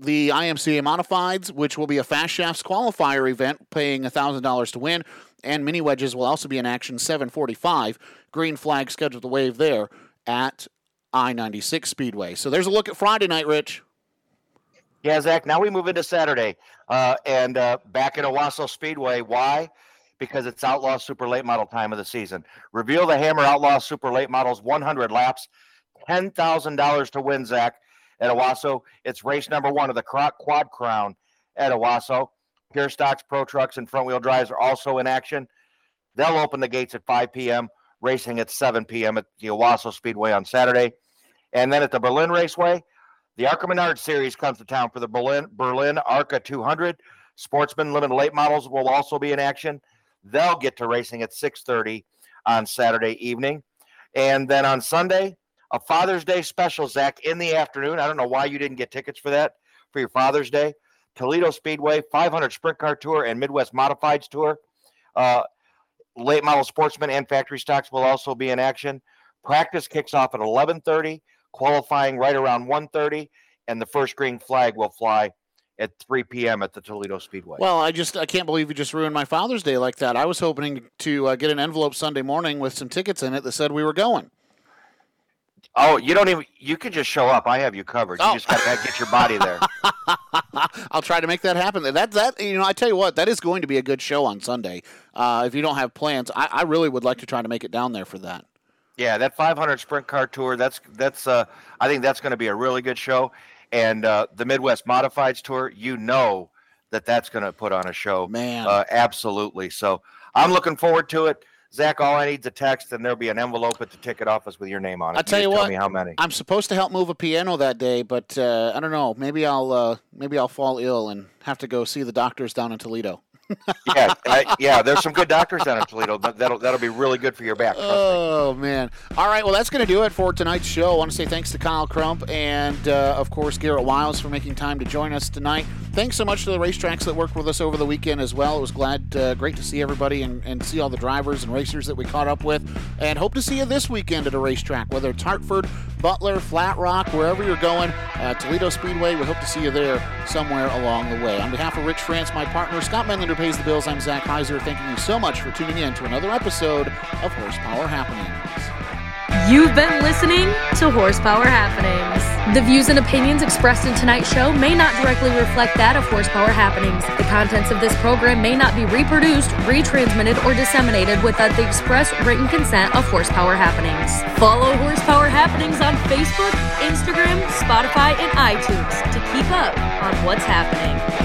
the IMCA Modifieds, which will be a Fast Shafts qualifier event, paying $1,000 to win, and mini wedges will also be in action 745. Green flag scheduled to wave there at I 96 Speedway. So there's a look at Friday night, Rich. Yeah, Zach. Now we move into Saturday, uh, and uh, back at Owosso Speedway. Why? Because it's Outlaw Super Late Model time of the season. Reveal the Hammer Outlaw Super Late Models 100 laps, ten thousand dollars to win, Zach. At Owosso, it's race number one of the Quad Crown at Owosso. Pure Stocks Pro Trucks and front wheel drives are also in action. They'll open the gates at 5 p.m. Racing at 7 p.m. at the Owosso Speedway on Saturday. And then at the Berlin Raceway, The ARCA Menard Series comes to town for the Berlin Berlin ARCA 200. Sportsman Limited Late Models will also be in action. They'll get to racing at 6:30 on Saturday evening, and then on Sunday, a Father's Day special, Zach, in the afternoon. I don't know why you didn't get tickets for that for your Father's Day. Toledo Speedway 500 Sprint Car Tour and Midwest Modifieds Tour. Uh, late model sportsmen and factory stocks will also be in action. Practice kicks off at 11:30, qualifying right around 1:30, and the first green flag will fly at 3 p.m. at the Toledo Speedway. Well, I just I can't believe you just ruined my Father's Day like that. I was hoping to uh, get an envelope Sunday morning with some tickets in it that said we were going. Oh, you don't even. You could just show up. I have you covered. You Oh. just got to get your body there. I'll try to make that happen. That that you know, I tell you what, that is going to be a good show on Sunday. Uh, if you don't have plans, I, I really would like to try to make it down there for that. Yeah, that 500 sprint car tour. That's that's. Uh, I think that's going to be a really good show, and uh, the Midwest Modifieds tour. You know that that's going to put on a show. Man, uh, absolutely. So I'm looking forward to it. Zach, all I need is a text, and there'll be an envelope at the ticket office with your name on it. I'll tell you just what. Tell me how many. I'm supposed to help move a piano that day, but uh, I don't know. Maybe I'll uh, maybe I'll fall ill and have to go see the doctors down in Toledo. Yeah, I, yeah. There's some good doctors down in Toledo. That'll that'll be really good for your back. Oh man! All right, well that's going to do it for tonight's show. I want to say thanks to Kyle Crump and uh, of course Garrett Wiles for making time to join us tonight. Thanks so much to the racetracks that worked with us over the weekend as well. It was glad, uh, great to see everybody and, and see all the drivers and racers that we caught up with. And hope to see you this weekend at a racetrack, whether it's Hartford, Butler, Flat Rock, wherever you're going. Uh, Toledo Speedway. We hope to see you there somewhere along the way. On behalf of Rich France, my partner Scott who pays the bills, I'm Zach Heiser. Thanking you so much for tuning in to another episode of Horsepower Happenings. You've been listening to Horsepower Happenings. The views and opinions expressed in tonight's show may not directly reflect that of Horsepower Happenings. The contents of this program may not be reproduced, retransmitted, or disseminated without the express written consent of Horsepower Happenings. Follow Horsepower Happenings on Facebook, Instagram, Spotify, and iTunes to keep up on what's happening.